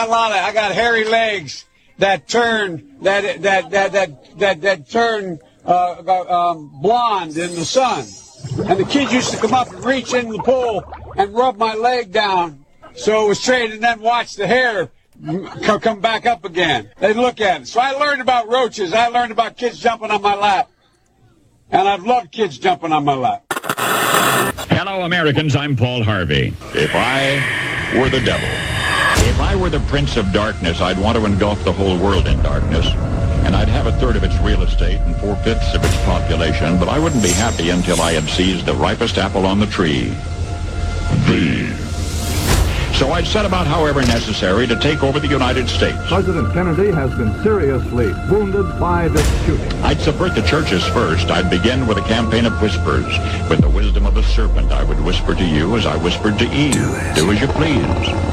got a lot of I got hairy legs that turn that that that that that, that turn uh, um, blonde in the sun, and the kids used to come up and reach in the pool and rub my leg down so it was straight, and then watch the hair co- come back up again. They'd look at it. So I learned about roaches. I learned about kids jumping on my lap, and I've loved kids jumping on my lap. Hello, Americans. I'm Paul Harvey. If I were the devil, if I were the prince of darkness, I'd want to engulf the whole world in darkness. And I'd have a third of its real estate and four-fifths of its population, but I wouldn't be happy until I had seized the ripest apple on the tree. Thee. So I'd set about, however necessary, to take over the United States. President Kennedy has been seriously wounded by this shooting. I'd subvert the churches first. I'd begin with a campaign of whispers. With the wisdom of the serpent, I would whisper to you as I whispered to Eve. Do, as you please.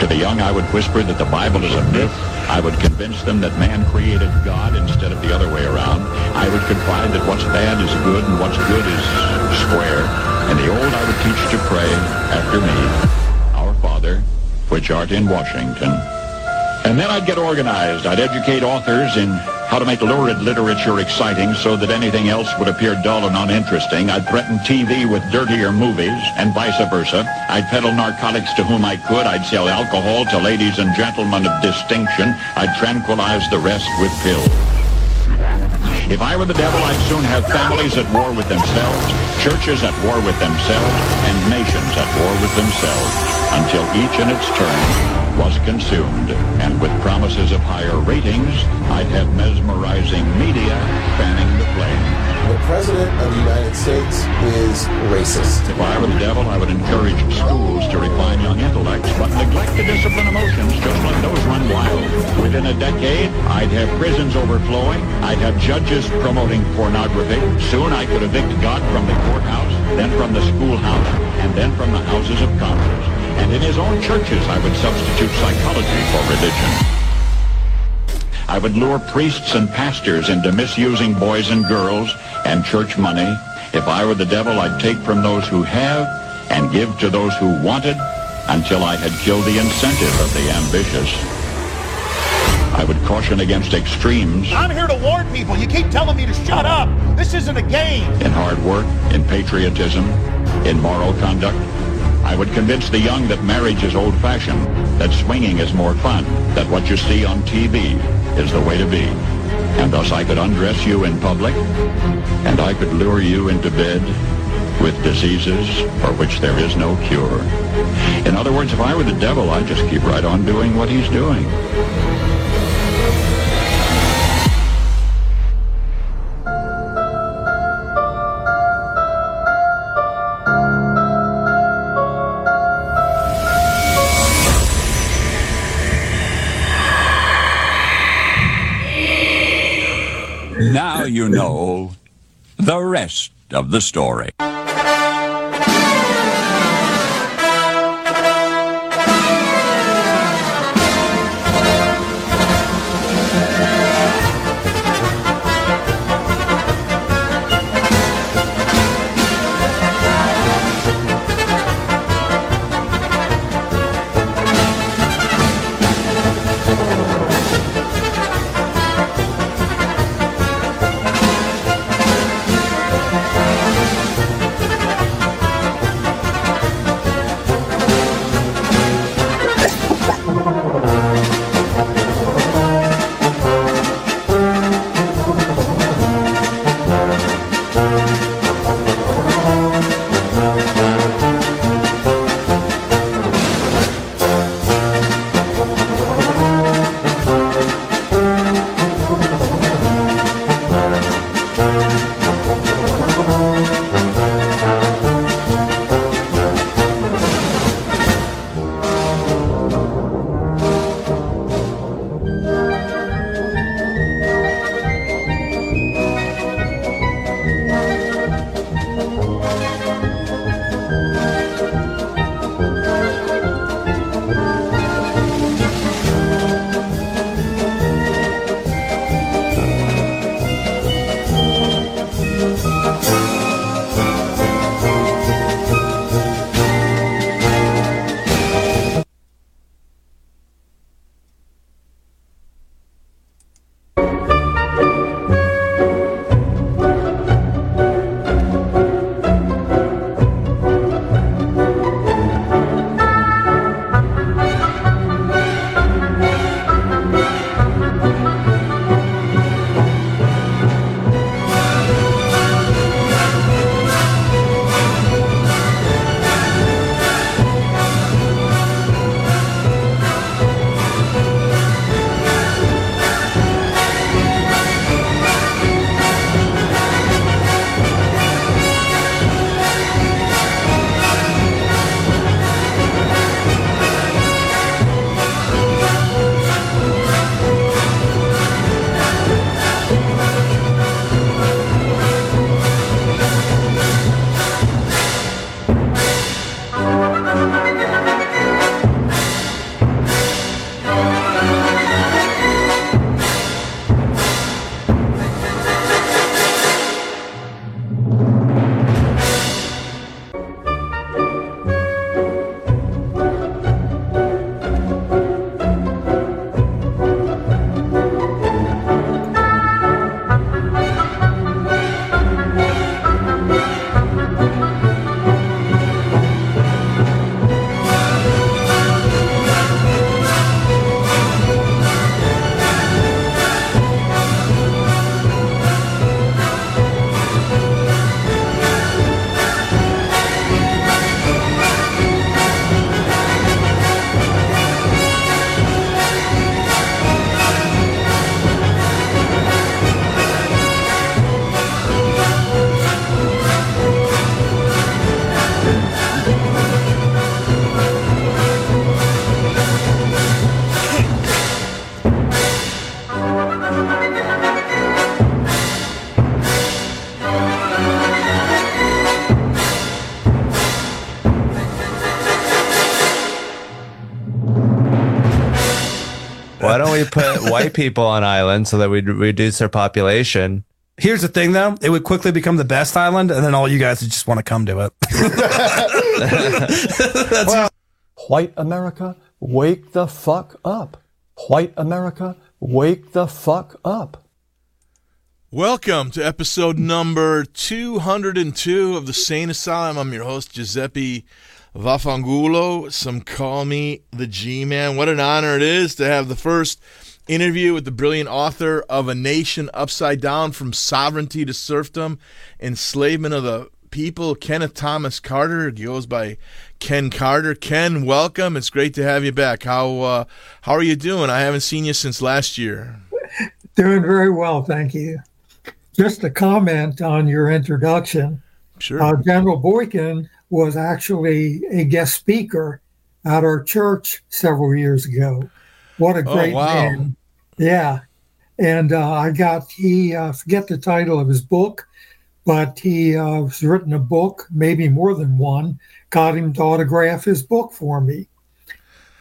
To the young, I would whisper that the Bible is a myth. I would convince them that man created God instead of the other way around. I would confide that what's bad is good and what's good is square. And the old I would teach to pray after me. Which art in Washington. And then I'd get organized. I'd educate authors in how to make lurid literature exciting so that anything else would appear dull and uninteresting. I'd threaten TV with dirtier movies and vice versa. I'd peddle narcotics to whom I could. I'd sell alcohol to ladies and gentlemen of distinction. I'd tranquilize the rest with pills. If I were the devil, I'd soon have families at war with themselves, churches at war with themselves, and nations at war with themselves, until each in its turn was consumed. And with promises of higher ratings, I'd have mesmerizing media fanning the flame. The President of the United States is racist. If I were the devil, I would encourage schools to refine young intellects, but neglect to discipline emotions, just let those run wild. Within a decade, I'd have prisons overflowing. I'd have judges promoting pornography. Soon I could evict God from the courthouse, then from the schoolhouse, and then from the houses of Congress. And in his own churches, I would substitute psychology for religion. I would lure priests and pastors into misusing boys and girls and church money. If I were the devil, I'd take from those who have and give to those who wanted until I had killed the incentive of the ambitious. I would caution against extremes I'm here to warn people. You keep telling me to shut up. This isn't a game. in hard work, in patriotism, in moral conduct. I would convince the young that marriage is old-fashioned, that swinging is more fun, that what you see on TV is the way to be. And thus I could undress you in public, and I could lure you into bed with diseases for which there is no cure. In other words, if I were the devil, I'd just keep right on doing what he's doing. You know the rest of the story. We put white people on islands so that we reduce their population? Here's the thing, though. It would quickly become the best island, and then all you guys would just want to come to it. White America, wake the fuck up. White America, wake the fuck up. Welcome to episode number 202 of the Sane Asylum. I'm your host, Giuseppe Vafangulo. Some call me the G Man. What an honor it is to have the first interview with the brilliant author of A Nation Upside Down From Sovereignty to Serfdom, Enslavement of the People, Kenneth Thomas Carter. He goes by Ken Carter. Ken, welcome. It's great to have you back. How uh, how are you doing? I haven't seen you since last year. Doing very well, thank you. Just a comment on your introduction. Sure. Uh, General Boykin was actually a guest speaker at our church several years ago. What a Oh, great wow. man. Yeah. And uh, I got, he, uh, forget the title of his book, but he uh, has written a book, maybe more than one, got him to autograph his book for me.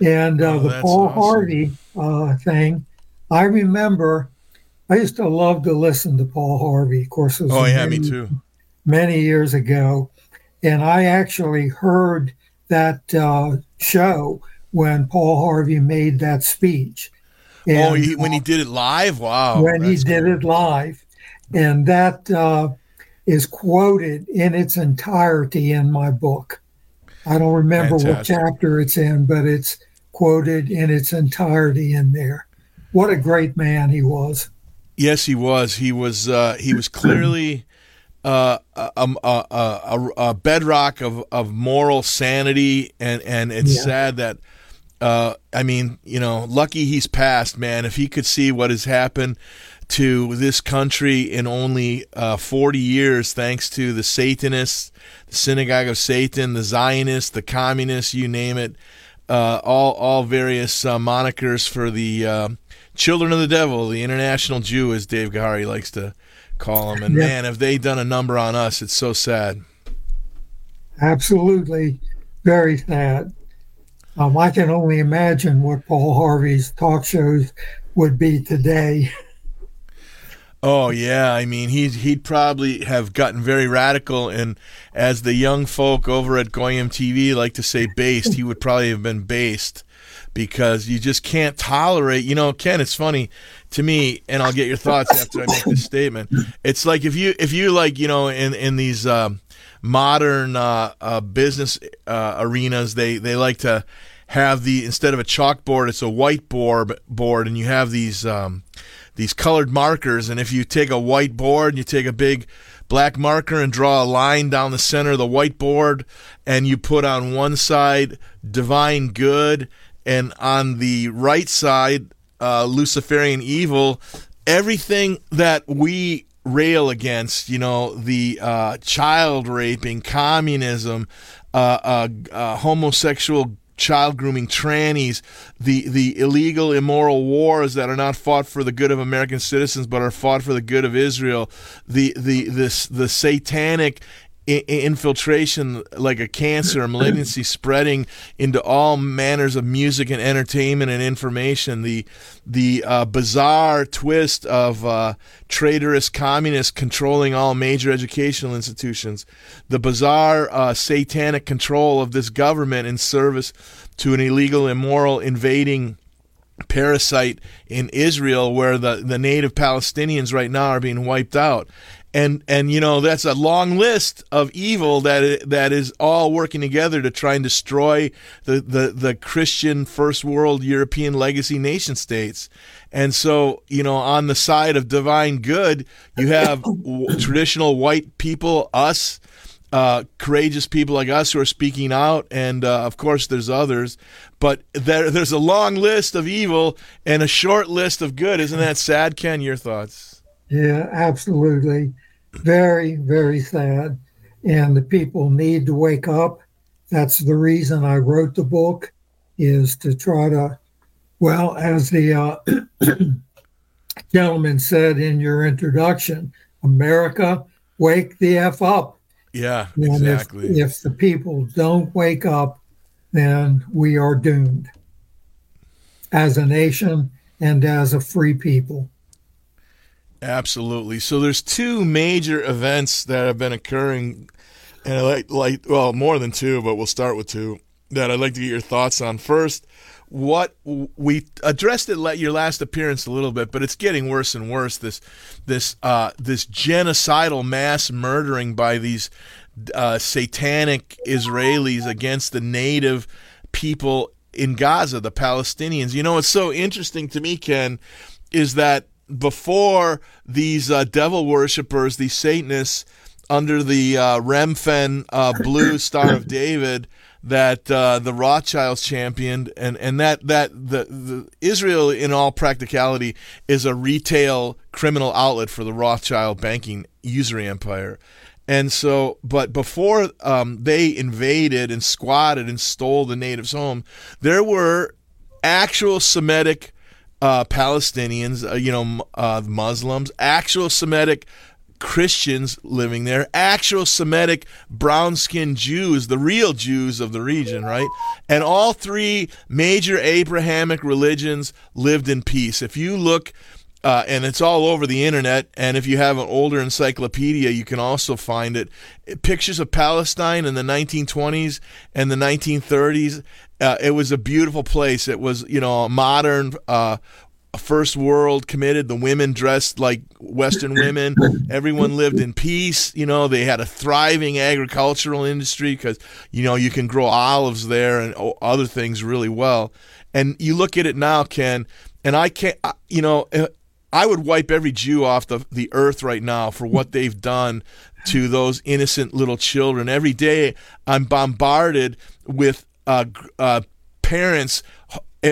And uh, Oh, the Paul awesome. Harvey uh, thing, I remember I used to love to listen to Paul Harvey. Of course, it was Oh, yeah, me too. many years ago, and I actually heard that uh, show when Paul Harvey made that speech. oh, And, he, when he did it live? Wow. when he did cool. it live, and that uh, is quoted in its entirety in my book. I don't remember what chapter it's in, but it's quoted in its entirety in there. What a great man he was. Yes, he was. He was. Uh, he was clearly uh, a, a, a, a, a bedrock of, of moral sanity, and and it's Yeah. sad that. Uh, I mean, you know, lucky he's passed, man. If he could see what has happened to this country in only uh, 40 years, thanks to the Satanists, the Synagogue of Satan, the Zionists, the Communists, you name it, uh, all all various uh, monikers for the uh, children of the devil, the international Jew, as Dave Gahary likes to call them. And Yeah. man, have they done a number on us? It's so sad. Absolutely very sad. Um, I can only imagine what Paul Harvey's talk shows would be today. Oh yeah, I mean he'd he'd probably have gotten very radical, and as the young folk over at Goyim TV like to say, based. He would probably have been based because you just can't tolerate. You know, Ken, it's funny to me, and I'll get your thoughts after I make this statement. It's like if you if you like you know in in these um, modern uh, uh, business uh, arenas, they they like to have the instead of a chalkboard, it's a whiteboard board, and you have these. Um, these colored markers and if you take a white board and you take a big black marker and draw a line down the center of the whiteboard and you put on one side divine good and on the right side uh, luciferian evil everything that we rail against you know the uh, child raping communism uh, uh, uh, homosexual child grooming trannies, the the illegal immoral wars that are not fought for the good of American citizens but are fought for the good of Israel, the the this the satanic i- infiltration like a cancer, a malignancy spreading into all manners of music and entertainment and information. The the uh, bizarre twist of uh, traitorous communists controlling all major educational institutions. The bizarre uh, satanic control of this government in service to an illegal, immoral, invading parasite in Israel where the, the native Palestinians right now are being wiped out. And and you know that's a long list of evil that that is all working together to try and destroy the, the, the Christian first world European legacy nation states. And so, you know, on the side of divine good, you have traditional white people, us, uh, courageous people like us who are speaking out, and uh, of course there's others. But there, there's a long list of evil and a short list of good. Isn't that sad, Ken? Your thoughts? Yeah, absolutely. Very, very sad. And the people need to wake up. That's the reason I wrote the book, is to try to, well, as the uh, gentleman said in your introduction, America, wake the F up. Yeah, And if- exactly. if the people don't wake up, then we are doomed as a nation and as a free people. Absolutely. So there's two major events that have been occurring, and I like like well more than two, but we'll start with two. that I'd like to get your thoughts on. First, what we addressed it at your last appearance a little bit, but it's getting worse and worse. This this uh, this genocidal mass murdering by these uh, satanic Israelis against the native people in Gaza, the Palestinians. You know, what's so interesting to me, Ken, is that before these uh, devil worshippers, these Satanists, under the uh, Remphan uh, blue Star of David that uh, the Rothschilds championed, and, and that that the, the Israel, in all practicality, is a retail criminal outlet for the Rothschild banking usury empire. And so, but before um, they invaded and squatted and stole the natives' home, there were actual Semitic uh, Palestinians, uh, you know, uh, Muslims, actual Semitic Christians living there, actual Semitic brown skinned Jews, the real Jews of the region, right? And all three major Abrahamic religions lived in peace. If you look, uh, and it's all over the internet, and if you have an older encyclopedia, you can also find it. Pictures of Palestine in the 1920s and the 1930s. Uh, it was a beautiful place. It was, you know, a modern, uh, first world committed. The women dressed like Western women. Everyone lived in peace. You know, they had a thriving agricultural industry because, you know, you can grow olives there and other things really well. And you look at it now, Ken, and I can't, you know, uh, I would wipe every Jew off the, the earth right now for what they've done to those innocent little children. Every day I'm bombarded with uh, uh, parents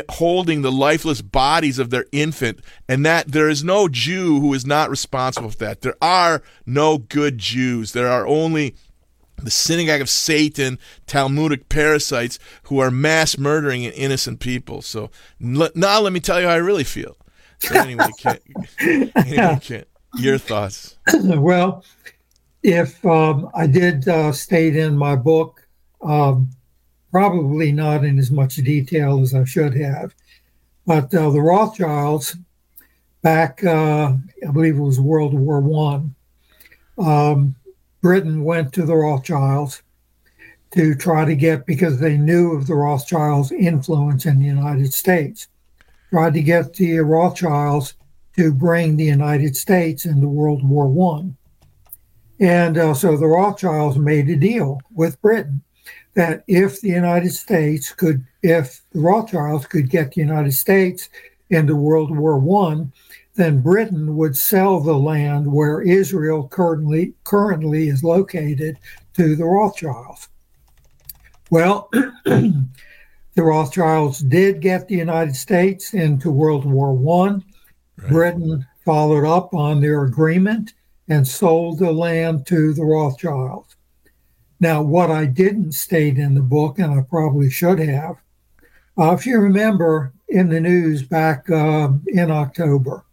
holding the lifeless bodies of their infant, and that there is no Jew who is not responsible for that. There are no good Jews. There are only the synagogue of Satan, Talmudic parasites who are mass murdering innocent people. So now let me tell you how I really feel. So anyway, Kent, anyway, Kent, your thoughts? well, if um, I did uh, state in my book um, probably not in as much detail as I should have. But uh, the Rothschilds, back, uh, I believe it was World War One, um, Britain went to the Rothschilds to try to get, because they knew of the Rothschilds' influence in the United States, tried to get the Rothschilds to bring the United States into World War One. And uh, so the Rothschilds made a deal with Britain that if the United States could, if the Rothschilds could get the United States into World War One, then Britain would sell the land where Israel currently currently is located to the Rothschilds. Well, the Rothschilds did get the United States into World War One. Right. Britain followed up on their agreement and sold the land to the Rothschilds. Now, what I didn't state in the book, and I probably should have, uh, if you remember in the news back uh, in October,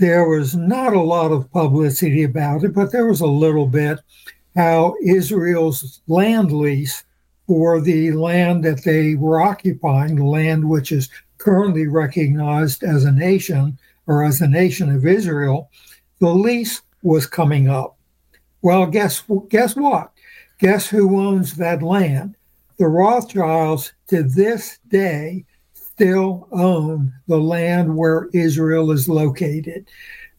there was not a lot of publicity about it, but there was a little bit how Israel's land lease for the land that they were occupying, the land which is currently recognized as a nation or as a nation of Israel, the lease was coming up. Well, guess guess what? Guess who owns that land? The Rothschilds to this day still own the land where Israel is located.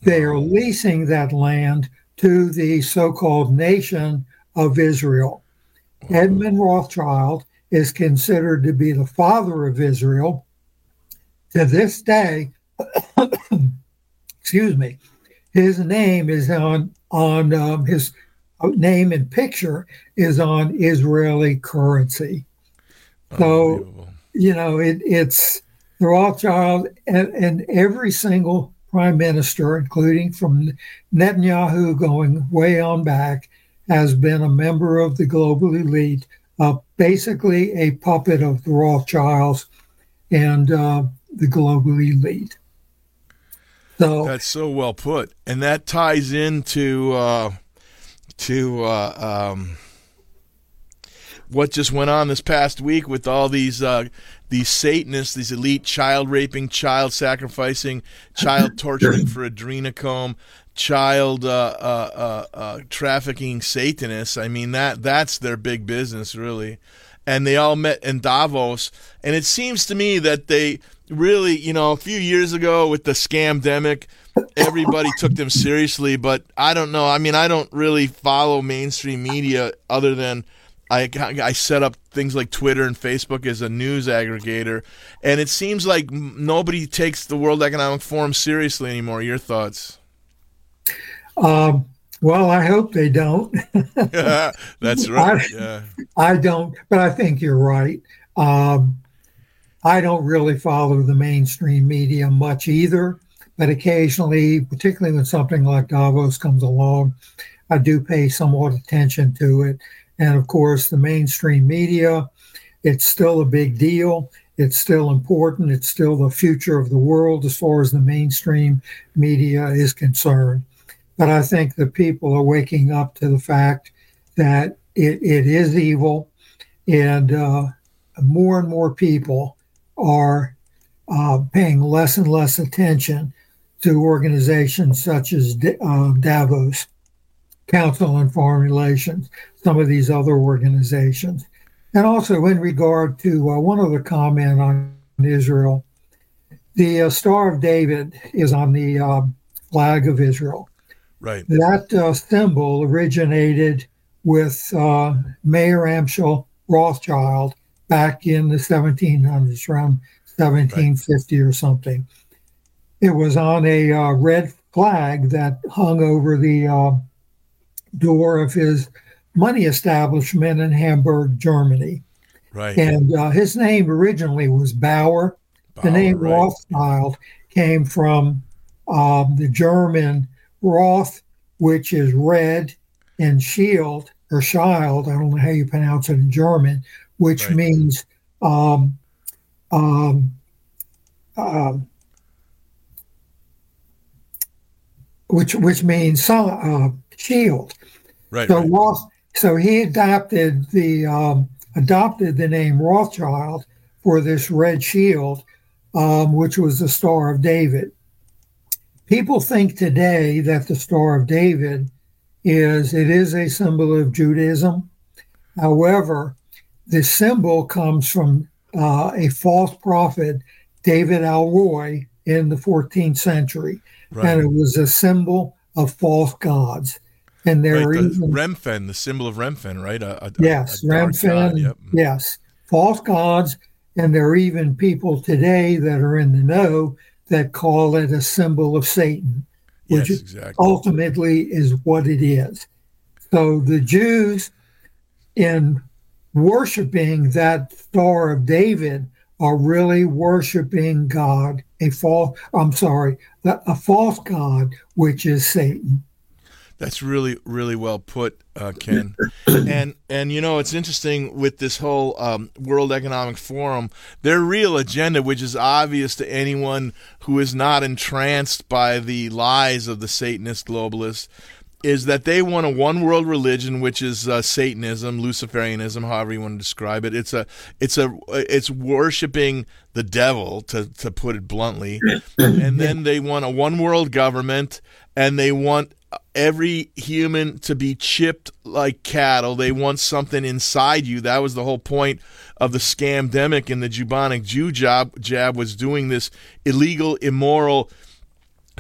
They are leasing that land to the so called nation of Israel. Edmund Rothschild is considered to be the father of Israel. To this day, excuse me, his name is on on um, his name and picture is on Israeli currency. So, you know, it, it's the Rothschild and, and every single prime minister, including from Netanyahu going way on back, has been a member of the global elite, uh, basically a puppet of the Rothschilds and uh, the global elite. So that's so well put, and that ties into uh, to uh, um, what just went on this past week with all these uh, these Satanists, these elite child raping, child sacrificing, child torturing for adrenochrome, child uh, uh, uh, uh, trafficking Satanists. I mean that that's their big business, really. and they all met in Davos. And it seems to me that they really, you know, a few years ago with the scamdemic, everybody took them seriously. But I don't know. I mean, I don't really follow mainstream media other than I, I set up things like Twitter and Facebook as a news aggregator, and it seems like nobody takes the World Economic Forum seriously anymore. Your thoughts? Um, well, I hope they don't. That's right. I, yeah. I don't, but I think you're right. Um, I don't really follow the mainstream media much either, but occasionally, particularly when something like Davos comes along, I do pay somewhat attention to it. And of course, the mainstream media, it's still a big deal. It's still important. It's still the future of the world as far as the mainstream media is concerned. But I think the people are waking up to the fact that it, it is evil, and uh, more and more people are uh, paying less and less attention to organizations such as uh, Davos, Council on Foreign Relations, some of these other organizations. And also, in regard to uh, one other comment on Israel, the uh, Star of David is on the uh, flag of Israel. Right. That uh, symbol originated with uh, Mayer Amschel Rothschild back in the 1700s, around 1750 right. or something. It was on a uh, red flag that hung over the uh, door of his money establishment in Hamburg, Germany. Right. And uh, his name originally was Bauer. Bauer the name right. Rothschild came from um, the German Roth, which is red, and shield or child, I don't know how you pronounce it in German, which right. means um, um, um, which which means uh, shield. Right. So right. Roth, so he adopted the um, adopted the name Rothschild for this red shield, um, which was the Star of David. People think today that the Star of David is it is a symbol of Judaism. However, the symbol comes from uh, a false prophet, David Alroy, in the 14th century, right. and it was a symbol of false gods. And there right, are the even Remphan, the symbol of Remphan, right? A, a, yes, a god, yep. Yes, false gods, and there are even people today that are in the know that call it a symbol of Satan, which yes, exactly. ultimately is what it is. So the Jews, in worshiping that Star of David, are really worshiping God, a false. I'm sorry, a false god, which is Satan. That's really, really well put, uh, Ken. and and you know it's interesting with this whole um, World Economic Forum. Their real agenda, which is obvious to anyone who is not entranced by the lies of the Satanist globalists, is that they want a one world religion, which is uh, Satanism, Luciferianism, however you want to describe it. It's a it's a it's worshiping the devil, to to put it bluntly, and then they want a one world government, and they want every human to be chipped like cattle. They want something inside you. That was the whole point of the scamdemic and the Jubonic Jew job jab was doing this illegal, immoral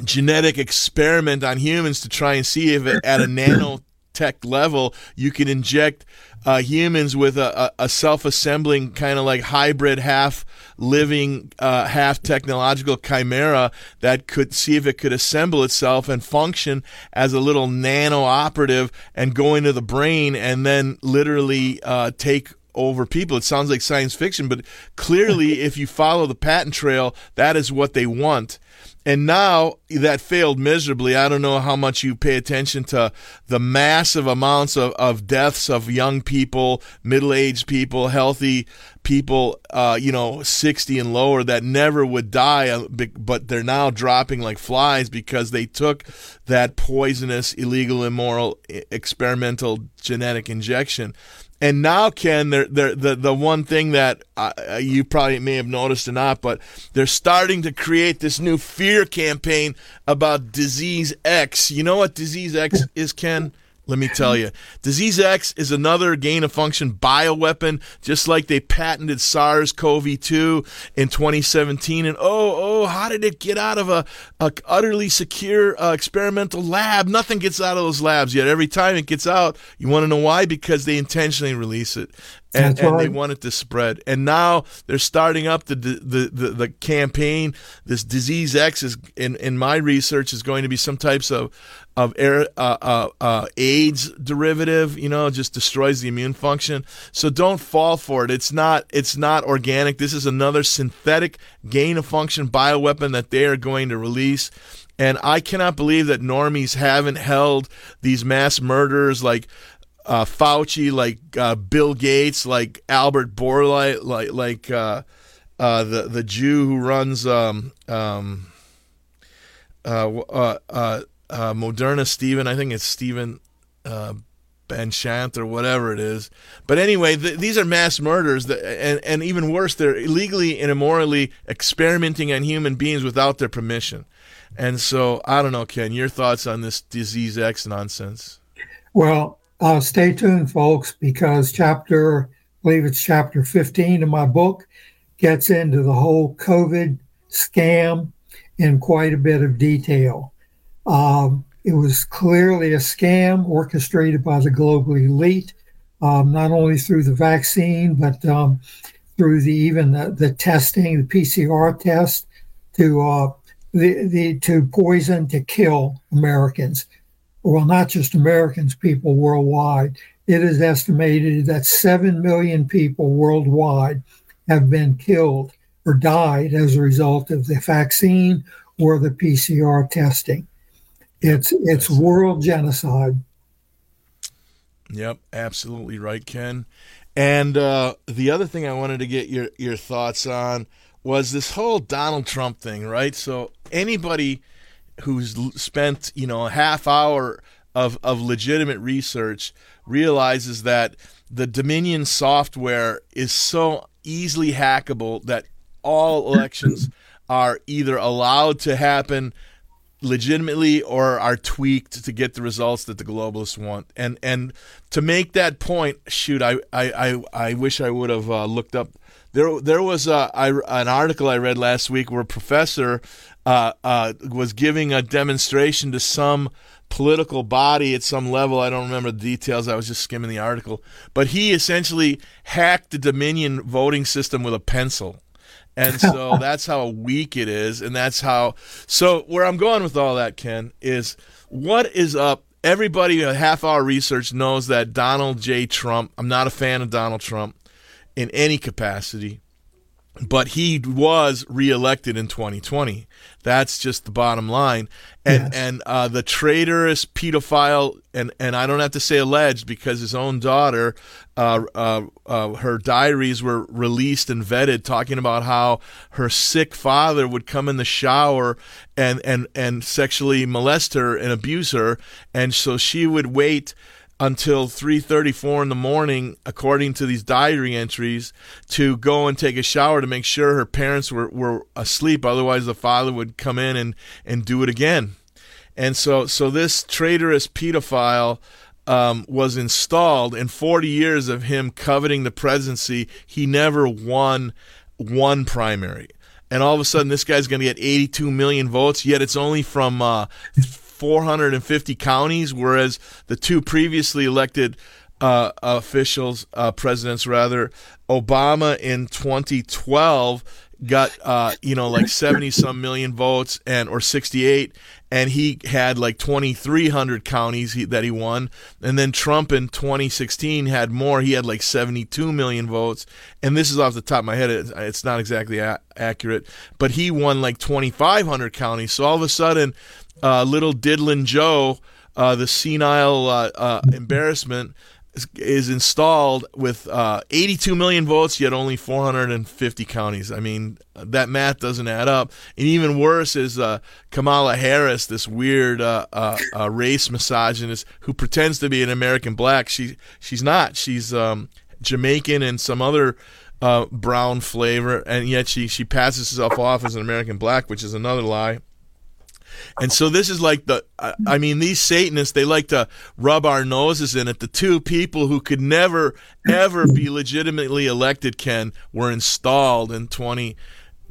genetic experiment on humans to try and see if it, at a nanotech level you can inject uh, humans with a, a, a self-assembling kind of like hybrid half living uh, half technological chimera that could see if it could assemble itself and function as a little nano operative and go into the brain and then literally uh, take over people. It sounds like science fiction, but clearly, if you follow the patent trail, that is what they want. And now that failed miserably. I don't know how much you pay attention to the massive amounts of, of deaths of young people, middle aged people, healthy people, uh, you know, 60 and lower that never would die, uh, but they're now dropping like flies because they took that poisonous, illegal, immoral, experimental genetic injection. And now, Ken, they're, they're, the the one thing that uh, you probably may have noticed or not, but they're starting to create this new fear campaign about disease X. You know what disease X is, Ken? Let me tell you, Disease X is another gain of function bioweapon, just like they patented SARS CoV 2 in 2017. And oh, oh, how did it get out of a, a utterly secure uh, experimental lab? Nothing gets out of those labs yet. Every time it gets out, you want to know why? Because they intentionally release it. And, and right. they want it to spread. And now they're starting up the the, the, the campaign. This disease X is in, in my research is going to be some types of of air, uh, uh, uh, AIDS derivative. You know, just destroys the immune function. So don't fall for it. It's not it's not organic. This is another synthetic gain of function bioweapon that they are going to release. And I cannot believe that normies haven't held these mass murderers like uh, Fauci, like uh, Bill Gates, like Albert Bourla, like like uh, uh, the the Jew who runs um, um, uh, uh, Moderna, Stephen. I think it's Stephen Benchant or whatever it is. But anyway, th- these are mass murders, that, and and even worse, they're illegally and immorally experimenting on human beings without their permission. And so I don't know, Ken, your thoughts on this disease X nonsense? Well, uh, stay tuned, folks, because chapter, I believe it's chapter 15 of my book, gets into the whole COVID scam in quite a bit of detail. Um, it was clearly a scam orchestrated by the global elite, um, not only through the vaccine, but um, through the even the, the testing, the PCR test, to uh, the, the to poison to kill Americans well, not just Americans, people worldwide. It is estimated that 7 million people worldwide have been killed or died as a result of the vaccine or the PCR testing. It's it's world genocide. Yep, absolutely right, Ken. And uh, the other thing I wanted to get your your thoughts on was this whole Donald Trump thing, right? So anybody who's spent you know a half hour of of legitimate research realizes that the Dominion software is so easily hackable that all elections are either allowed to happen legitimately or are tweaked to get the results that the globalists want. And and to make that point, shoot, I I I, I wish I would have uh, looked up. There there was a, I, an article I read last week where a professor uh, uh, was giving a demonstration to some political body at some level. I don't remember the details. I was just skimming the article, but he essentially hacked the Dominion voting system with a pencil. And so that's how weak it is. And that's how. So, where I'm going with all that, Ken, is what is up? Everybody, a half hour research knows that Donald J. Trump, I'm not a fan of Donald Trump in any capacity, but he was reelected in 2020. That's just the bottom line. And Yes. and uh, the traitorous pedophile, and, and I don't have to say alleged because his own daughter, uh, uh, uh, her diaries were released and vetted, talking about how her sick father would come in the shower and and and sexually molest her and abuse her, and so she would wait until 3:34 in the morning according to these diary entries to go and take a shower to make sure her parents were, were asleep. Otherwise the father would come in and and do it again. And so so this traitorous pedophile um, was installed in 40 years of him coveting the presidency he never won one primary. And all of a sudden this guy's going to get 82 million votes yet it's only from uh, 450 counties, whereas the two previously elected uh, officials, uh, presidents rather, Obama in 2012 got uh, you know like 70 some million votes and or 68 and he had like 2300 counties he, that he won. And then Trump in 2016 had more. He had like 72 million votes. And this is off the top of my head. It- it's not exactly a- accurate. But he won like 2500 counties. So all of a sudden uh, little diddlin joe uh, the senile uh, uh, embarrassment is, is installed with uh, 82 million votes, yet only 450 counties. I mean, that math doesn't add up. And even worse is uh, Kamala Harris, this weird race misogynist who pretends to be an American black. She she's not. She's um, Jamaican and some other brown flavor, and yet she she passes herself off as an American black, which is another lie. And so this is like the, I, mean, these Satanists, they like to rub our noses in it. The two people who could never, ever be legitimately elected, Ken, were installed in 20-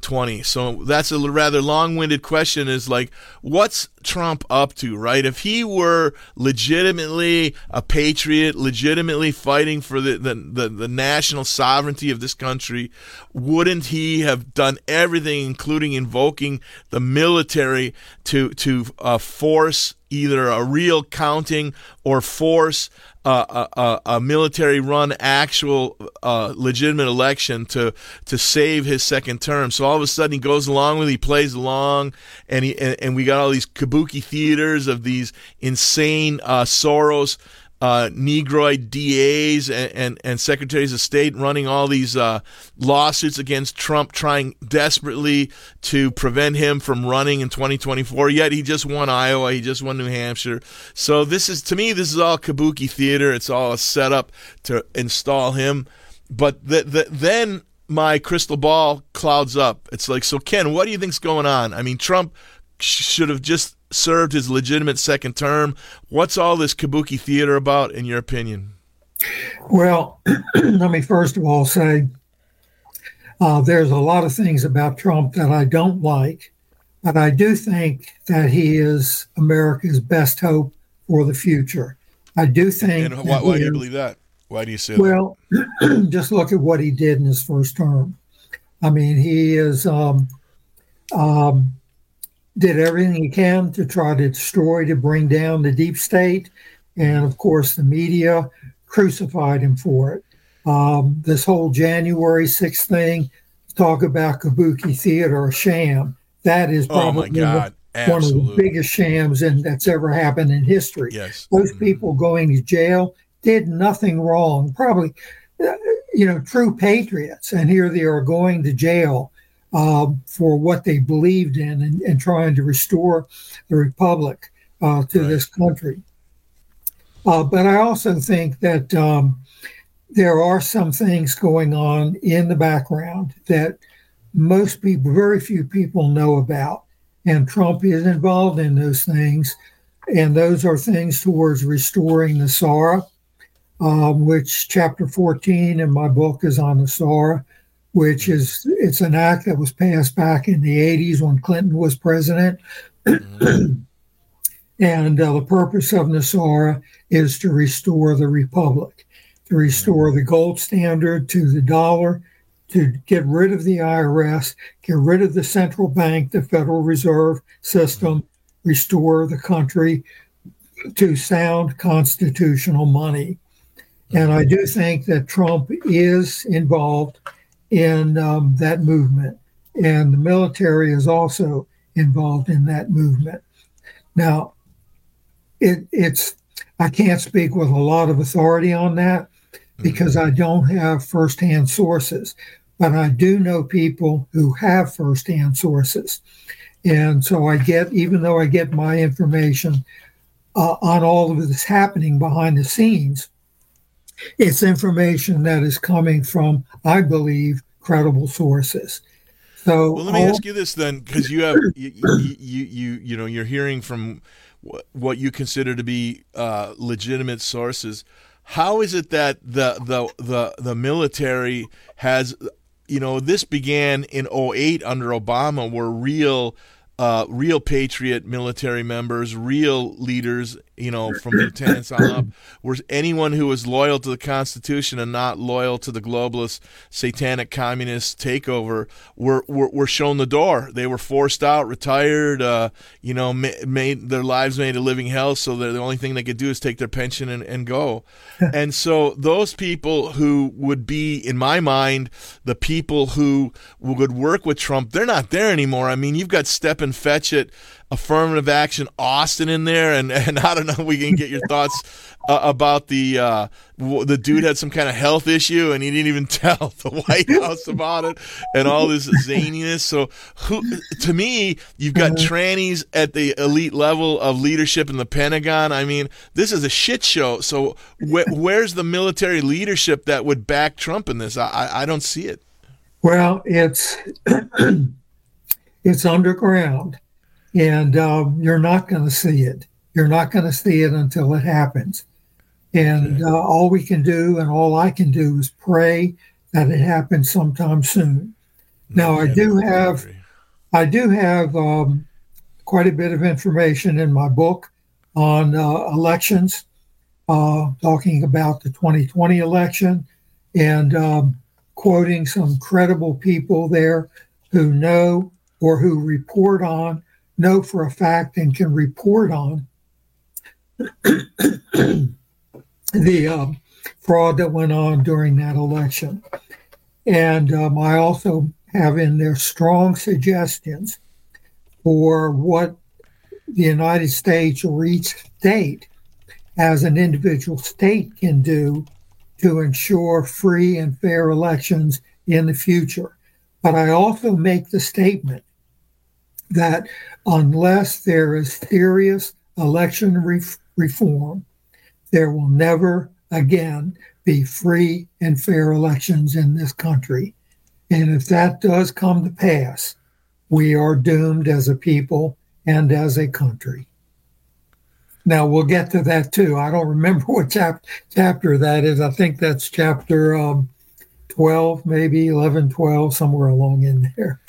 20. So that's a rather long-winded question is like what's Trump up to, right? If he were legitimately a patriot, legitimately fighting for the, the, the, the, national sovereignty of this country, wouldn't he have done everything, including invoking the military to, to uh, force either a real counting or force a, a, a military run actual uh, legitimate election to to save his second term. So all of a sudden he goes along with it, he plays along, and he and, and we got all these kabuki theaters of these insane uh, Soros uh, Negroid DAs and, and, and, secretaries of state running all these uh, lawsuits against Trump, trying desperately to prevent him from running in 2024. Yet he just won Iowa, he just won New Hampshire. So this is, to me, this is all kabuki theater. It's all a setup to install him. But the, the, then my crystal ball clouds up. It's like, so Ken, what do you think's going on? I mean, Trump should have just served his legitimate second term. What's all this kabuki theater about, in your opinion? Well, let me first of all say uh, there's a lot of things about Trump that I don't like, but I do think that he is America's best hope for the future. I do think. And why, why do you believe that? Why do you say well, that? Well, just look at what he did in his first term. I mean, he is um, um, did everything he can to try to destroy, to bring down the deep state. And of course, the media crucified him for it. Um, this whole January 6th thing, talk about kabuki theater or sham. That is oh probably oh one of the biggest shams in, that's ever happened in history. Yes. Those mm-hmm. people going to jail did nothing wrong. Probably, uh, you know, true patriots. And here they are going to jail uh, for what they believed in and, and, trying to restore the republic uh, to right. this country. Uh, but I also think that um, there are some things going on in the background that most people, very few people know about. And Trump is involved in those things. And those are things towards restoring NESARA, um, which chapter 14 in my book is on NESARA which is it's an act that was passed back in the 80s when Clinton was president. Mm-hmm. and uh, the purpose of NESARA is to restore the republic, to restore the gold standard to the dollar, to get rid of the IRS, get rid of the central bank, the Federal Reserve System, restore the country to sound constitutional money. And I do think that Trump is involved in um, that movement, and the military is also involved in that movement. Now, it, it's I can't speak with a lot of authority on that because I don't have firsthand sources, but I do know people who have firsthand sources. And so I get, even though I get my information uh, on all of this happening behind the scenes, it's information that is coming from, I believe, credible sources. So well, let me all, ask you this then, because you have you, you, you you know you're hearing from what you consider to be uh, legitimate sources. How is it that the the the the military has you know this began in 08 under Obama, where real uh, real patriot military members, real leaders, you know, from lieutenants on up, was anyone who was loyal to the Constitution and not loyal to the globalist, satanic communist takeover were, were, were shown the door. They were forced out, retired, uh, you know, made their lives made a living hell. So the only thing they could do is take their pension and, and go. and so those people who would be, in my mind, the people who would work with Trump, they're not there anymore. I mean, you've got Stepin Fetchit, affirmative action Austin in there, and and I don't know. We can get your thoughts uh, about the uh, the dude had some kind of health issue, and he didn't even tell the White House about it, and all this zaniness. So, who to me, you've got mm-hmm. trannies at the elite level of leadership in the Pentagon. I mean, this is a shit show. So, wh- where's the military leadership that would back Trump in this? I, I don't see it. Well, it's it's underground. And um, you're not going to see it. You're not going to see it until it happens. And uh, all we can do, and all I can do, is pray that it happens sometime soon. Now, I do have, I do have um, quite a bit of information in my book on uh, elections, uh, talking about the 2020 election and um, quoting some credible people there who know or who report on, know for a fact, and can report on the um, fraud that went on during that election. And um, I also have in there strong suggestions for what the United States or each state as an individual state can do to ensure free and fair elections in the future. But I also make the statement that unless there is serious election re- reform, there will never again be free and fair elections in this country. And if that does come to pass, we are doomed as a people and as a country. Now we'll get to that too. I don't remember what chap- chapter that is. I think that's chapter um, 12, maybe 11, 12, somewhere along in there.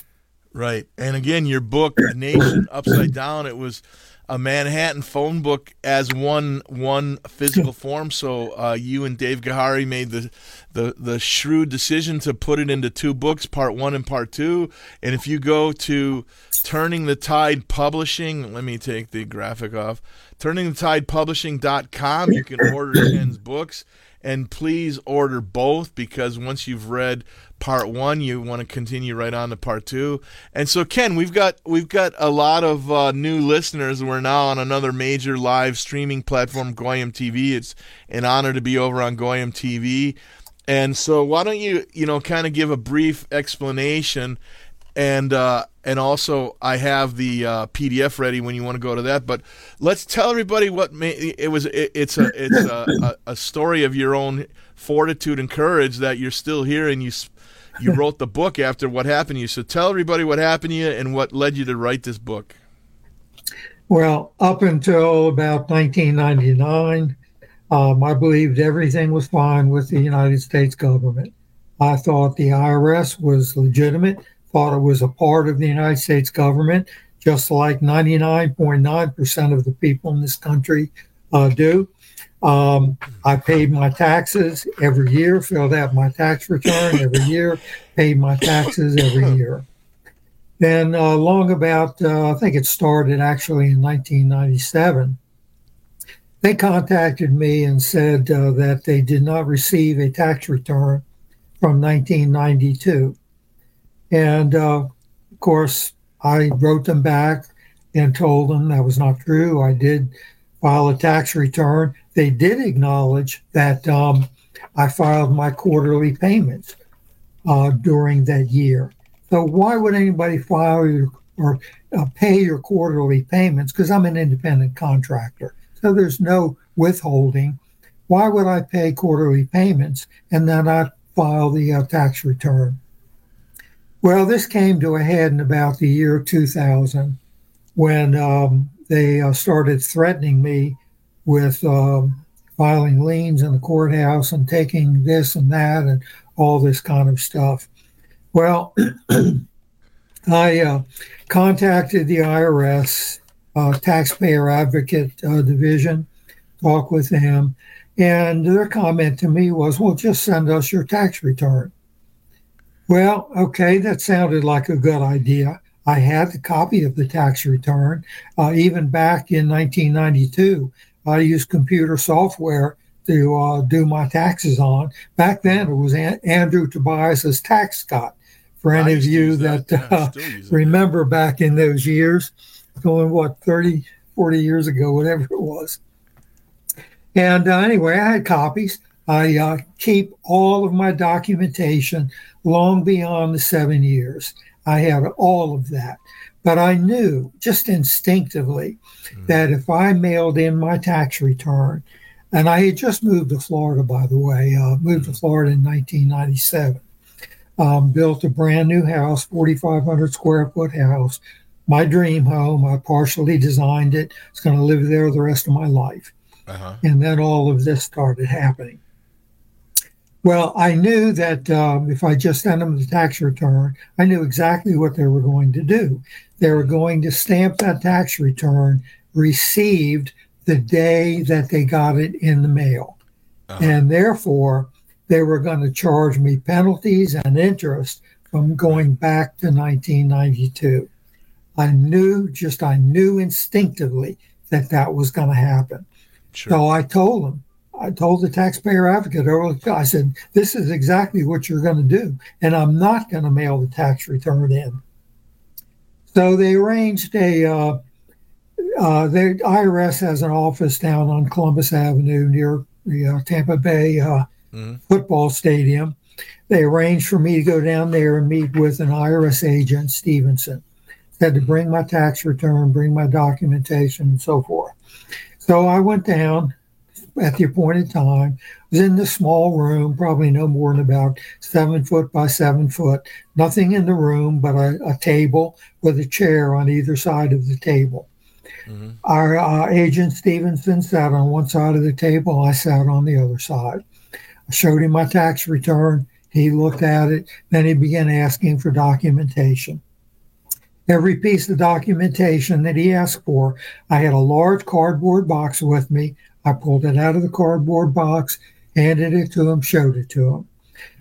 Right. And again, your book, The Nation Upside Down, it was a Manhattan phone book as one one physical form. So uh, you and Dave Gahary made the, the the shrewd decision to put it into two books, part one and part two. And if you go to Turning the Tide Publishing, let me take the graphic off. Turning the Tide TurningTheTidePublishing.com, you can order Ken's books. And please order both because once you've read part one, you want to continue right on to part two. And so, Ken, we've got we've got a lot of uh, new listeners. We're now on another major live streaming platform, Goyim TV. It's an honor to be over on Goyim TV. And so, why don't you, you know, kind of give a brief explanation and uh, and also I have the uh, PDF ready when you want to go to that. But let's tell everybody what it was. It, it's a it's a, a, a, story of your own fortitude and courage that you're still here and you you wrote the book after what happened to you. So tell everybody what happened to you and what led you to write this book. Well, up until about 1999, um, I believed everything was fine with the United States government. I thought the IRS was legitimate it was a part of the United States government, just like 99.9% of the people in this country uh, do. Um, I paid my taxes every year, filled out my tax return every year, paid my taxes every year. Then, uh, long about, uh, I think it started actually in 1997, they contacted me and said uh, that they did not receive a tax return from 1992. And uh, of course, I wrote them back and told them that was not true. I did file a tax return. They did acknowledge that um, I filed my quarterly payments uh, during that year. So why would anybody file your, or uh, pay your quarterly payments? Because I'm an independent contractor, so there's no withholding. Why would I pay quarterly payments and then not file the uh, tax return? Well, this came to a head in about the year 2000 when um, they uh, started threatening me with um, filing liens in the courthouse and taking this and that and all this kind of stuff. Well, I uh, contacted the IRS uh, Taxpayer Advocate uh, Division, talked with them, and their comment to me was, well, just send us your tax return. Well, okay, that sounded like a good idea. I had the copy of the tax return. Uh, even back in 1992, I used computer software to uh, do my taxes on. Back then, it was An- Andrew Tobias's Tax Cut. For any of you that, that uh, remember back in those years, going what 30, 40 years ago, whatever it was. And uh, anyway, I had copies. I uh, keep all of my documentation long beyond the seven years. I had all of that. But I knew just instinctively mm-hmm. that if I mailed in my tax return, and I had just moved to Florida, by the way, uh, moved to Florida in 1997, um, built a brand new house, 4,500 square foot house, my dream home. I partially designed it. It's going to live there the rest of my life. Uh-huh. And then all of this started happening. Well, I knew that um, if I just sent them the tax return, I knew exactly what they were going to do. They were going to stamp that tax return received the day that they got it in the mail. Uh-huh. And therefore, they were going to charge me penalties and interest from going back to 1992. I knew, just I knew instinctively that that was going to happen. Sure. So I told them, I told the taxpayer advocate, I said, this is exactly what you're going to do. And I'm not going to mail the tax return in. So they arranged a, uh, uh, the IRS has an office down on Columbus Avenue near the uh, Tampa Bay uh, mm-hmm. football stadium. They arranged for me to go down there and meet with an IRS agent, Stevenson. Had to bring my tax return, bring my documentation, and so forth. So I went down at the appointed time. Was in this small room, probably no more than about seven foot by seven foot. Nothing in the room but a, a table with a chair on either side of the table. Mm-hmm. Our uh, agent Stevenson sat on one side of the table. I sat on the other side. I showed him my tax return. He looked at it. Then he began asking for documentation. Every piece of documentation that he asked for, I had a large cardboard box with me. I pulled it out of the cardboard box, handed it to him, showed it to him.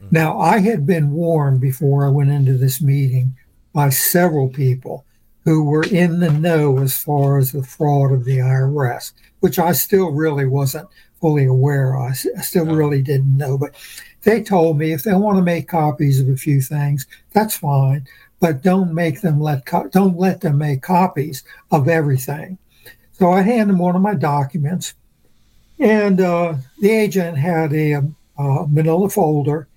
Mm-hmm. Now, I had been warned before I went into this meeting by several people who were in the know as far as the fraud of the IRS, which I still really wasn't fully aware of. I still really didn't know. But they told me if they want to make copies of a few things, that's fine, but don't make them let co- don't let them make copies of everything. So I hand them one of my documents, and uh, the agent had a, a manila folder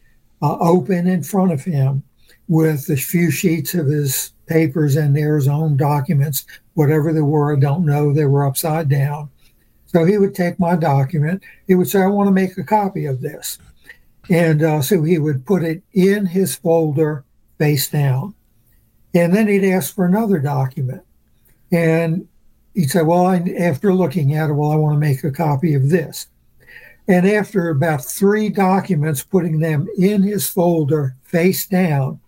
uh, open in front of him with a few sheets of his papers and his own documents, whatever they were. I don't know. They were upside down. So he would take my document. He would say, I want to make a copy of this. And uh, so he would put it in his folder face down. And then he'd ask for another document. And he'd say, Well, I, after looking at it, well, I want to make a copy of this. And after about three documents, putting them in his folder face down,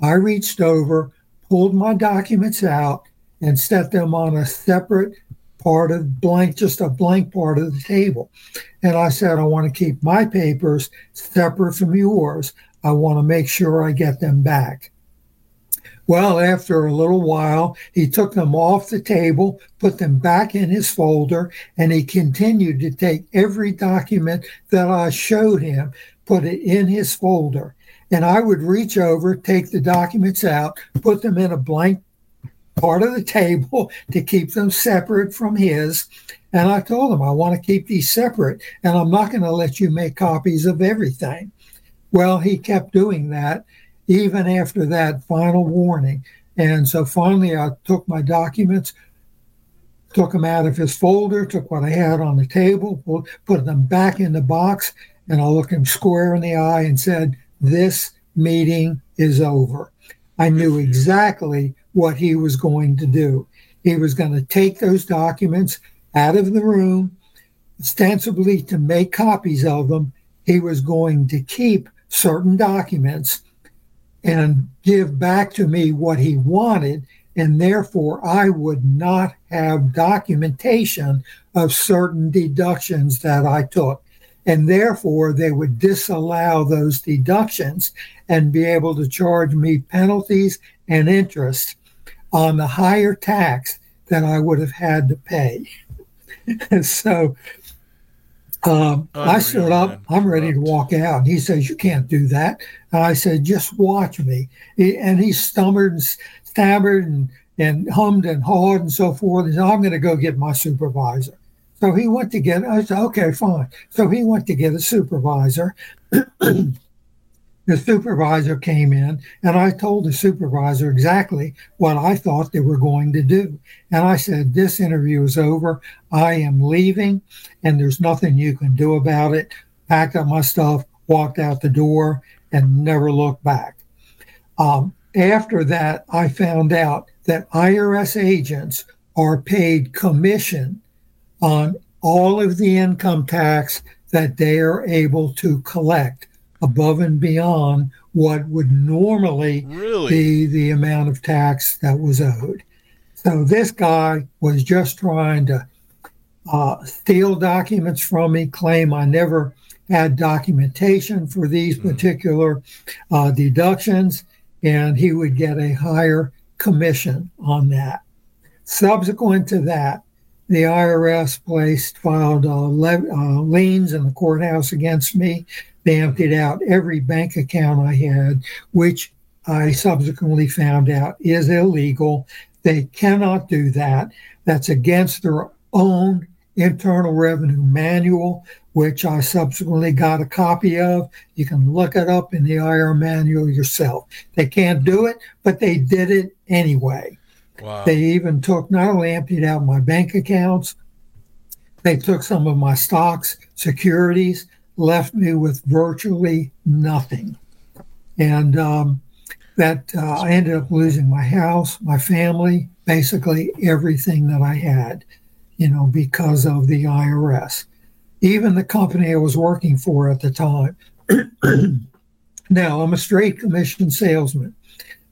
I reached over, pulled my documents out, and set them on a separate part of blank, just a blank part of the table. And I said, I want to keep my papers separate from yours. I want to make sure I get them back. Well, after a little while, he took them off the table, put them back in his folder, and he continued to take every document that I showed him, put it in his folder. And I would reach over, take the documents out, put them in a blank part of the table to keep them separate from his. And I told him, I want to keep these separate, and I'm not going to let you make copies of everything. Well, he kept doing that even after that final warning. And so finally, I took my documents, took them out of his folder, took what I had on the table, put them back in the box, and I looked him square in the eye and said, This meeting is over. I knew exactly what he was going to do. He was going to take those documents out of the room, ostensibly to make copies of them. He was going to keep certain documents and give back to me what he wanted. And therefore, I would not have documentation of certain deductions that I took. And therefore, they would disallow those deductions and be able to charge me penalties and interest on the higher tax that I would have had to pay. so um, I stood up, I'm ready to walk out. He says, You can't do that. And I said, Just watch me. He, and he stammered and stammered and, and hummed and hawed and so forth. He said, I'm going to go get my supervisor. So he went to get, I said, Okay, fine. So he went to get a supervisor. the supervisor came in and I told the supervisor exactly what I thought they were going to do. And I said, This interview is over. I am leaving and there's nothing you can do about it. Packed up my stuff, walked out the door, and never looked back. Um, after that, I found out that IRS agents are paid commission on all of the income tax that they are able to collect above and beyond what would normally Really? be the amount of tax that was owed. So this guy was just trying to uh, steal documents from me, claim I never had documentation for these particular uh, deductions, and he would get a higher commission on that. Subsequent to that, the IRS placed filed uh, le- uh, liens in the courthouse against me. They emptied out every bank account I had, which I subsequently found out is illegal. They cannot do that. That's against their own Internal Revenue Manual, which I subsequently got a copy of. You can look it up in the IR manual yourself. They can't do it, but they did it anyway. Wow. They even took, not only emptied out my bank accounts, they took some of my stocks, securities, left me with virtually nothing. And um, that uh, I ended up losing my house, my family, basically everything that I had, you know, because of the IRS. Even the company I was working for at the time. now, I'm a straight commission salesman.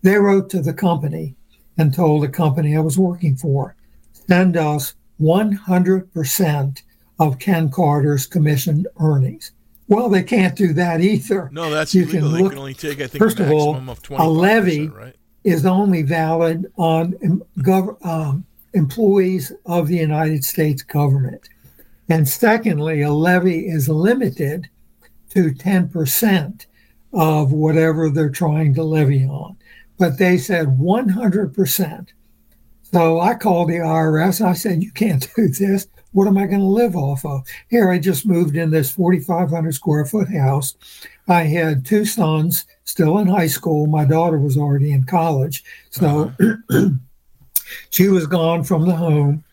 They wrote to the company and told the company I was working for, send us 100% of Ken Carter's commission earnings. Well, they can't do that either. No, that's You illegal. can They can only take, I think, First a of all, of a 25%, levy right? is only valid on gov- um, employees of the United States government. And secondly, a levy is limited to 10% of whatever they're trying to levy on. But they said 100%. So I called the IRS. I said, You can't do this. What am I going to live off of? Here, I just moved in this 4,500 square foot house. I had two sons still in high school. My daughter was already in college. So she was gone from the home.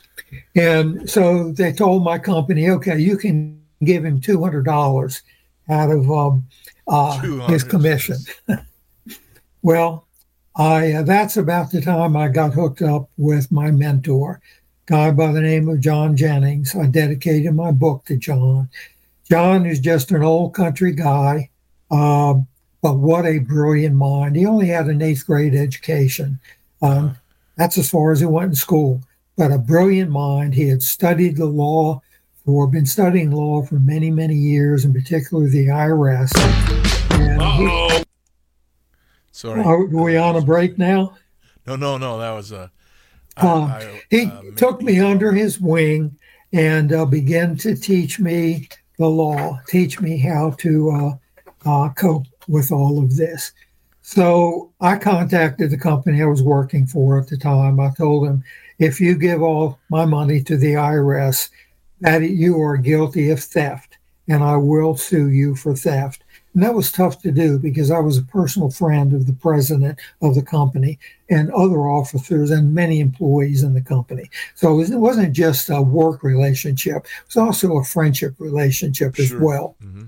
And so they told my company, okay, you can give him $200 out of um, uh, his commission. well, I uh, that's about the time I got hooked up with my mentor, guy by the name of John Jennings. I dedicated my book to John. John is just an old country guy, um, but what a brilliant mind. He only had an eighth grade education. Um, that's as far as he went in school, but a brilliant mind. He had studied the law or been studying law for many, many years, in particular the IRS. And he- Sorry. are we on a break now? No, no, no. That was uh, Uh, he took me under his wing and uh, began to teach me the law, teach me how to uh, uh, cope with all of this. So I contacted the company I was working for at the time. I told them, if you give all my money to the IRS, that you are guilty of theft, and I will sue you for theft. And that was tough to do because I was a personal friend of the president of the company and other officers and many employees in the company. So it, was, it wasn't just a work relationship, it was also a friendship relationship as Sure. well. Mhm.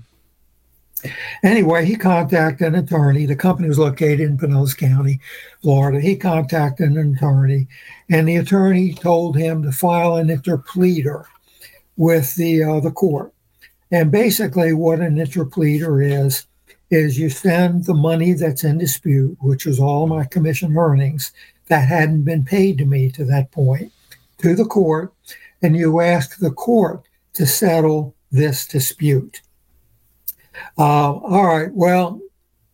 Anyway, he contacted an attorney. The company was located in Pinellas County, Florida. He contacted an attorney, and the attorney told him to file an interpleader with the uh, the court. And basically, what an interpleader is is you send the money that's in dispute, which was all my commission earnings that hadn't been paid to me to that point, to the court, and you ask the court to settle this dispute. Uh, all right, well,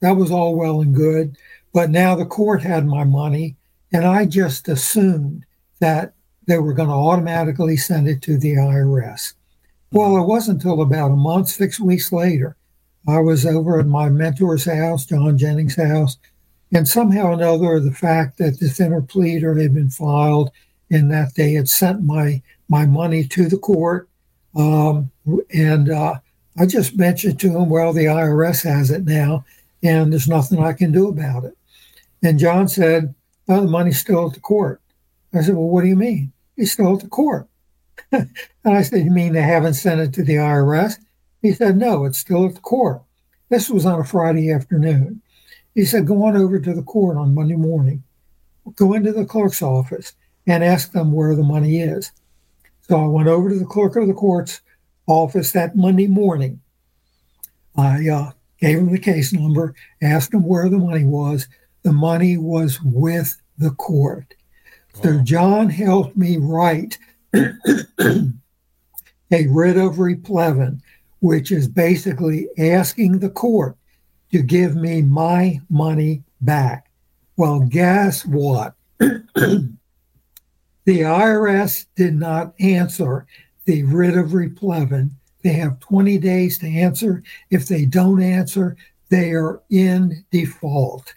that was all well and good, but now the court had my money, and I just assumed that they were going to automatically send it to the IRS. Well, it wasn't until about a month, six weeks later, I was over at my mentor's house, John Jennings' house, and somehow or another, the fact that this interpleader had been filed and that they had sent my my money to the court, um, and uh, I just mentioned to him, well, the IRS has it now, and there's nothing I can do about it. And John said, oh, the money's still at the court. I said, well, what do you mean? It's still at the court. And I said, you mean they haven't sent it to the IRS? He said, no, it's still at the court. This was on a Friday afternoon. He said, go on over to the court on Monday morning. go into the clerk's office and ask them where the money is. So I went over to the clerk of the court's office that Monday morning. I uh, gave him the case number, asked him where the money was. The money was with the court. So John helped me write a writ of replevin, which is basically asking the court to give me my money back. Well, guess what? the IRS did not answer the writ of replevin. They have 20 days to answer. If they don't answer, they are in default.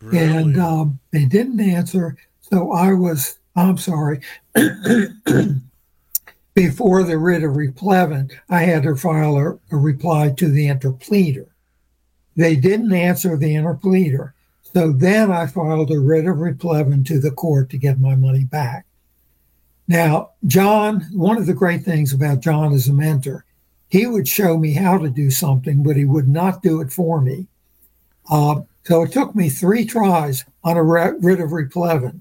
Really? And um, they didn't answer. So I was, I'm sorry, before the writ of replevin, I had to file a, a reply to the interpleader. They didn't answer the interpleader. So then I filed a writ of replevin to the court to get my money back. Now, John, one of the great things about John as a mentor, he would show me how to do something, but he would not do it for me. Uh, so it took me three tries on a writ of replevin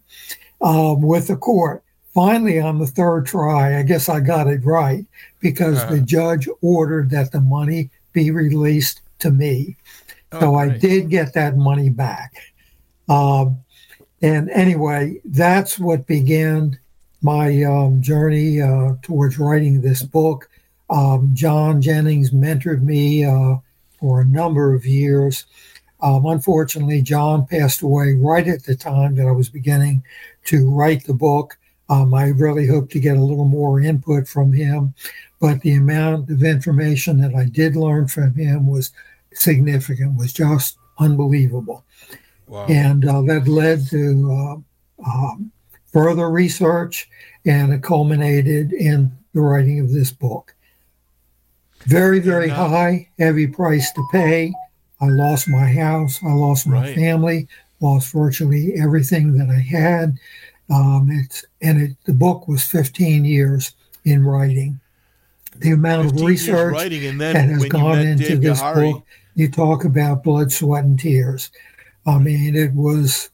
um, with the court. Finally, on the third try, I guess I got it right because Uh-huh. the judge ordered that the money be released to me. so I did get that money back. Um, and anyway, that's what began my um, journey uh, towards writing this book. Um, John Jennings mentored me uh, for a number of years. Um, unfortunately, John passed away right at the time that I was beginning to write the book. Um, I really hope to get a little more input from him, but the amount of information that I did learn from him was significant, was just unbelievable. Wow. And uh, that led to uh, um, further research, and it culminated in the writing of this book. Very, very uh, high, heavy price to pay. I lost my house, I lost my Right. family, lost virtually everything that I had. Um, it's and it, the book was 15 years in writing. The amount of research writing, and then that has gone into Dave this Gahary- book, you talk about blood, sweat, and tears. I mean, it was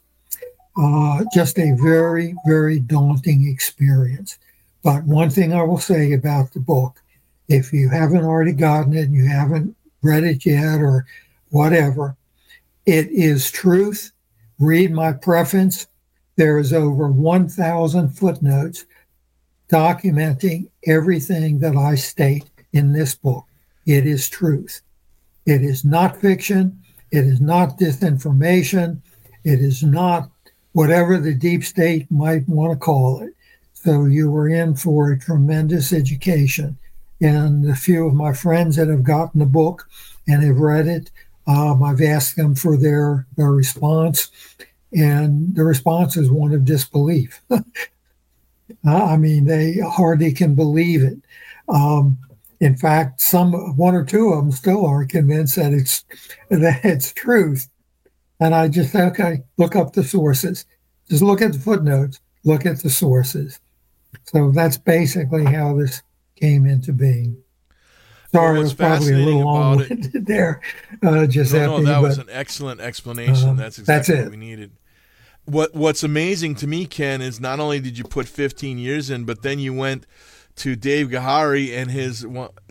uh, just a very, very daunting experience. But one thing I will say about the book if you haven't already gotten it and you haven't read it yet or whatever, it is truth. Read my preface. There is over 1,000 footnotes documenting everything that I state in this book. It is truth. It is not fiction. It is not disinformation. It is not whatever the deep state might want to call it. So you were in for a tremendous education. And a few of my friends that have gotten the book and have read it, um, I've asked them for their, their response. And the response is one of disbelief. I mean, they hardly can believe it. Um, in fact, some one or two of them still aren't convinced that it's that it's truth. And I just say, okay, look up the sources. Just look at the footnotes. Look at the sources. So that's basically how this came into being. Sorry, Well, was probably a little long-winded there, uh, Giuseppe. No, no, that was an excellent explanation. uh, that's that's exactly it. what we needed. What What's amazing to me, Ken, is not only did you put 15 years in, but then you went to Dave Gahary and his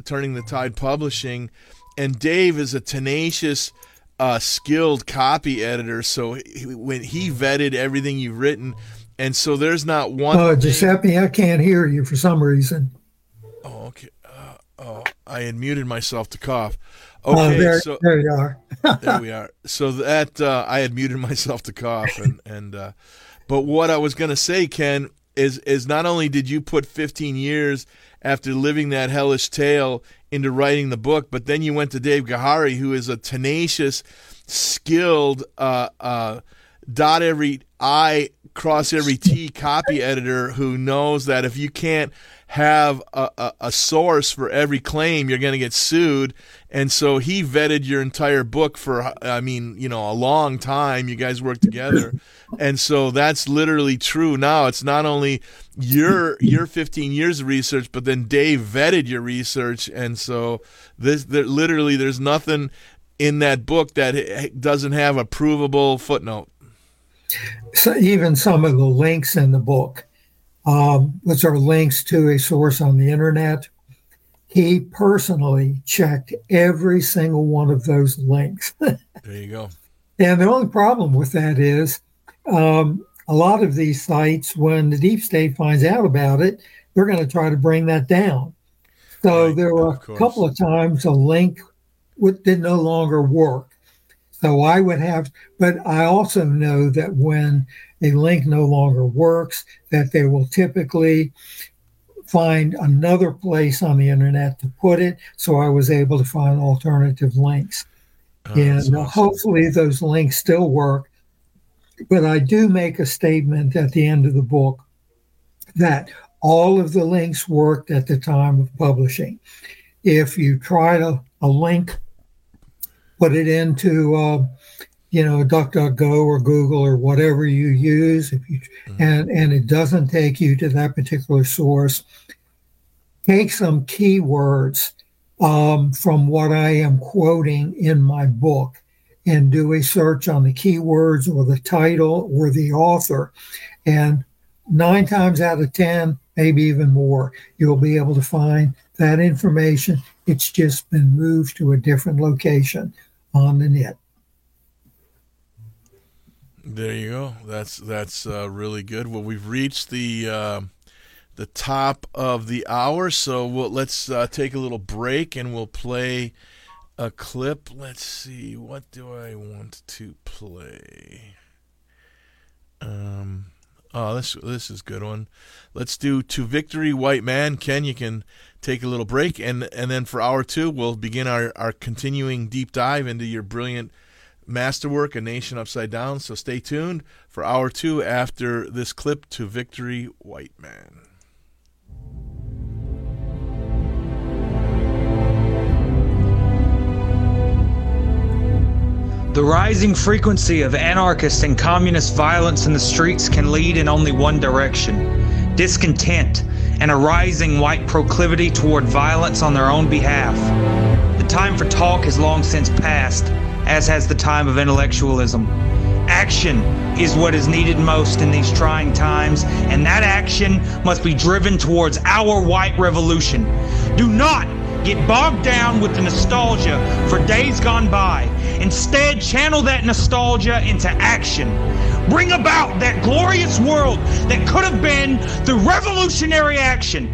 Turning the Tide Publishing, and Dave is a tenacious, uh, skilled copy editor. So he, when he vetted everything you've written, and so there's not one. thing- Giuseppe, I can't hear you for some reason. Oh, okay. Oh, I had muted myself to cough. Oh, Okay, there, so there you are. there we are. So that uh, I had muted myself to cough, and and uh, but what I was gonna say, Ken, is is not only did you put 15 years after living that hellish tale into writing the book, but then you went to Dave Gahary, who is a tenacious, skilled, uh, uh, dot every I, cross every T copy editor who knows that if you can't have a, a, a source for every claim, you're going to get sued. And so he vetted your entire book for, I mean, you know, a long time. You guys worked together. And so that's literally true now. It's not only your your 15 years of research, but then Dave vetted your research. And so this there, literally there's nothing in that book that doesn't have a provable footnote. so even some of the links in the book, um, which are links to a source on the internet, he personally checked every single one of those links. there you go. And the only problem with that is um, a lot of these sites, when the deep state finds out about it, they're going to try to bring that down. So right, there were a couple of times a link would, did no longer work. So I would have, but I also know that when a link no longer works, that they will typically find another place on the internet to put it. So I was able to find alternative links. Oh, and uh, awesome. hopefully those links still work. But I do make a statement at the end of the book that all of the links worked at the time of publishing. If you try to a link put it into uh, you know DuckDuckGo or Google or whatever you use, if you mm-hmm. and and it doesn't take you to that particular source, take some keywords um, from what I am quoting in my book and do a search on the keywords or the title or the author, and nine times out of ten, maybe even more, you'll be able to find that information. It's just been moved to a different location on the net. There you go. That's that's uh, really good. Well, we've reached the uh, the top of the hour, so we'll, let's uh, take a little break and we'll play a clip. Let's see, what do I want to play? Um, oh, this this is good one. Let's do "To Victory, White Man." Ken, you can take a little break, and and then for hour two, we'll begin our our continuing deep dive into your brilliant masterwork, A Nation Upside Down. So stay tuned for hour two after this clip to Victory, White Man. The rising frequency of anarchist and communist violence in the streets can lead in only one direction discontent, and a rising white proclivity toward violence on their own behalf. The time for talk has long since passed, as has the time of intellectualism. Action is what is needed most in these trying times, and that action must be driven towards our white revolution. Do not get bogged down with the nostalgia for days gone by. Instead, channel that nostalgia into action. Bring about that glorious world that could have been through revolutionary action.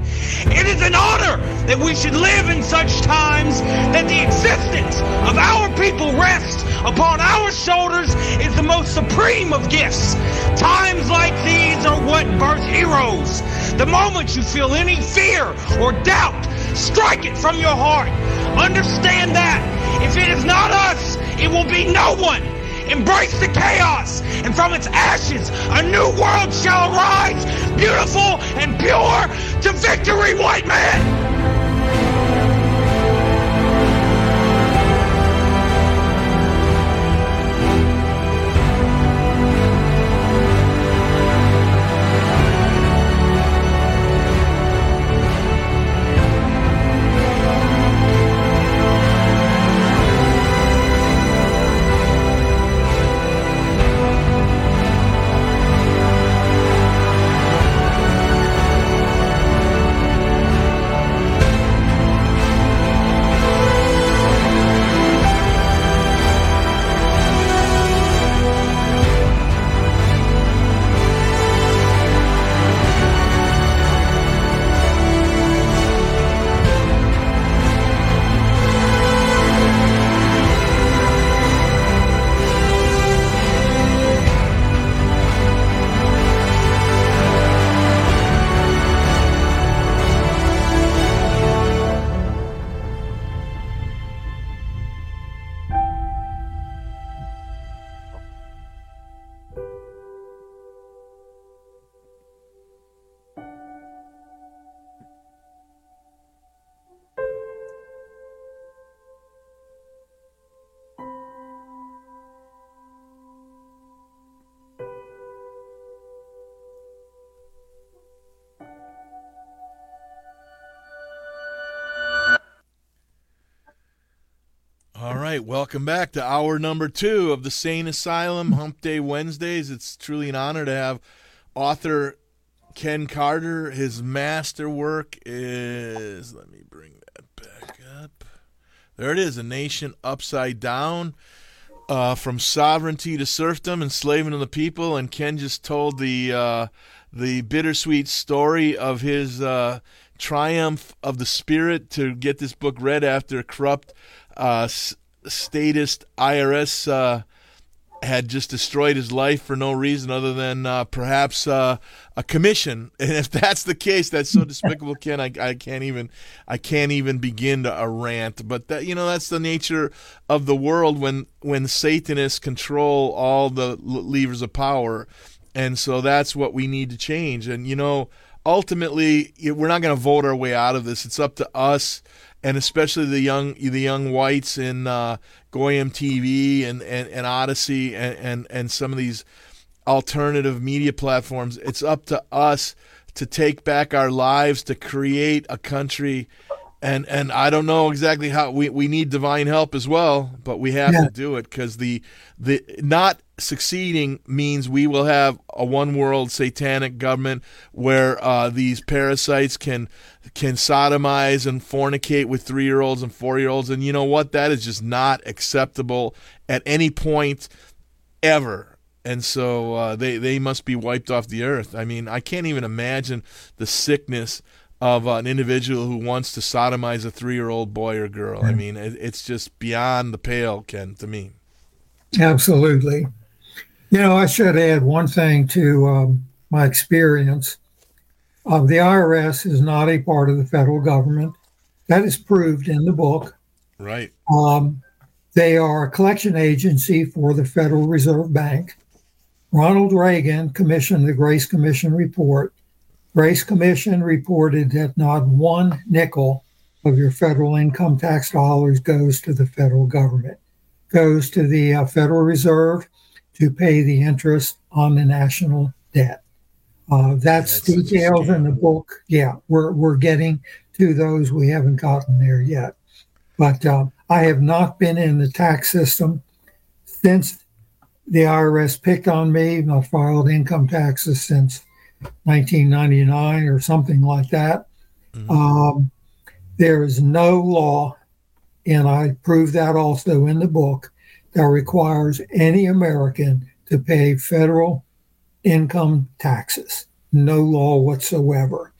It is an honor that we should live in such times that the existence of our people rests upon our shoulders is the most supreme of gifts. Times like these are what birth heroes. The moment you feel any fear or doubt, strike it from your heart. Understand that if it is not us, it will be no one. Embrace the chaos, and from its ashes, a new world shall arise, beautiful and pure to victory, white man! Welcome back to hour number two of the Sane Asylum Hump Day Wednesdays. It's truly an honor to have author Ken Carter. His masterwork is, let me bring that back up. There it is A Nation Upside Down. Uh, from sovereignty to serfdom, enslavement of the people, and Ken just told the uh, the bittersweet story of his uh, triumph of the spirit to get this book read after corrupt uh, statist IRS uh, had just destroyed his life for no reason other than uh, perhaps uh, a commission. And if that's the case, that's so despicable, Ken. I, I can't even I can't even begin to a rant. But that you know that's the nature of the world when when Satanists control all the levers of power, and so that's what we need to change. And you know, ultimately, we're not going to vote our way out of this. It's up to us and especially the young the young whites in uh, Goyim TV and, and, and Odysee and, and, and some of these alternative media platforms. It's up to us to take back our lives to create a country and and I don't know exactly how we, we need divine help as well, but we have yeah. to do it because the the not succeeding means we will have a one world satanic government where uh, these parasites can can sodomize and fornicate with three year olds and four year olds, and you know what? That is just not acceptable at any point ever. And so uh, they they must be wiped off the earth. I mean, I can't even imagine the sickness of an individual who wants to sodomize a three year old boy or girl. I mean, it, it's just beyond the pale, Ken, to me. Absolutely. You know, I should add one thing to um, my experience. Uh, the IRS is not a part of the federal government. That is proved in the book. Right. Um, they are a collection agency for the Federal Reserve Bank. Ronald Reagan commissioned the Grace Commission report. Grace Commission reported that not one nickel of your federal income tax dollars goes to the federal government, goes to the uh, Federal Reserve to pay the interest on the national debt. Uh, that's, that's detailed in the book. Yeah, we're we're getting to those. We haven't gotten there yet, but uh, I have not been in the tax system since the IRS picked on me. Not filed income taxes since 1999 or something like that. Mm-hmm. Um, there is no law, and I prove that also in the book, that requires any American to pay federal income taxes. No law whatsoever.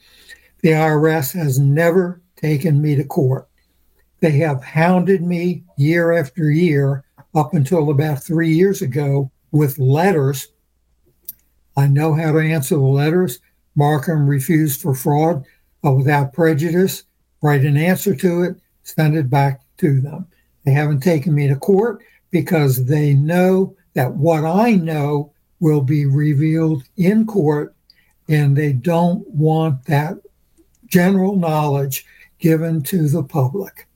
The IRS has never taken me to court. They have hounded me year after year up until about three years ago with letters. I know how to answer the letters. Markham refused for fraud uh, without prejudice. Write an answer to it, send it back to them. They haven't taken me to court because they know that what I know will be revealed in court, and they don't want that general knowledge given to the public.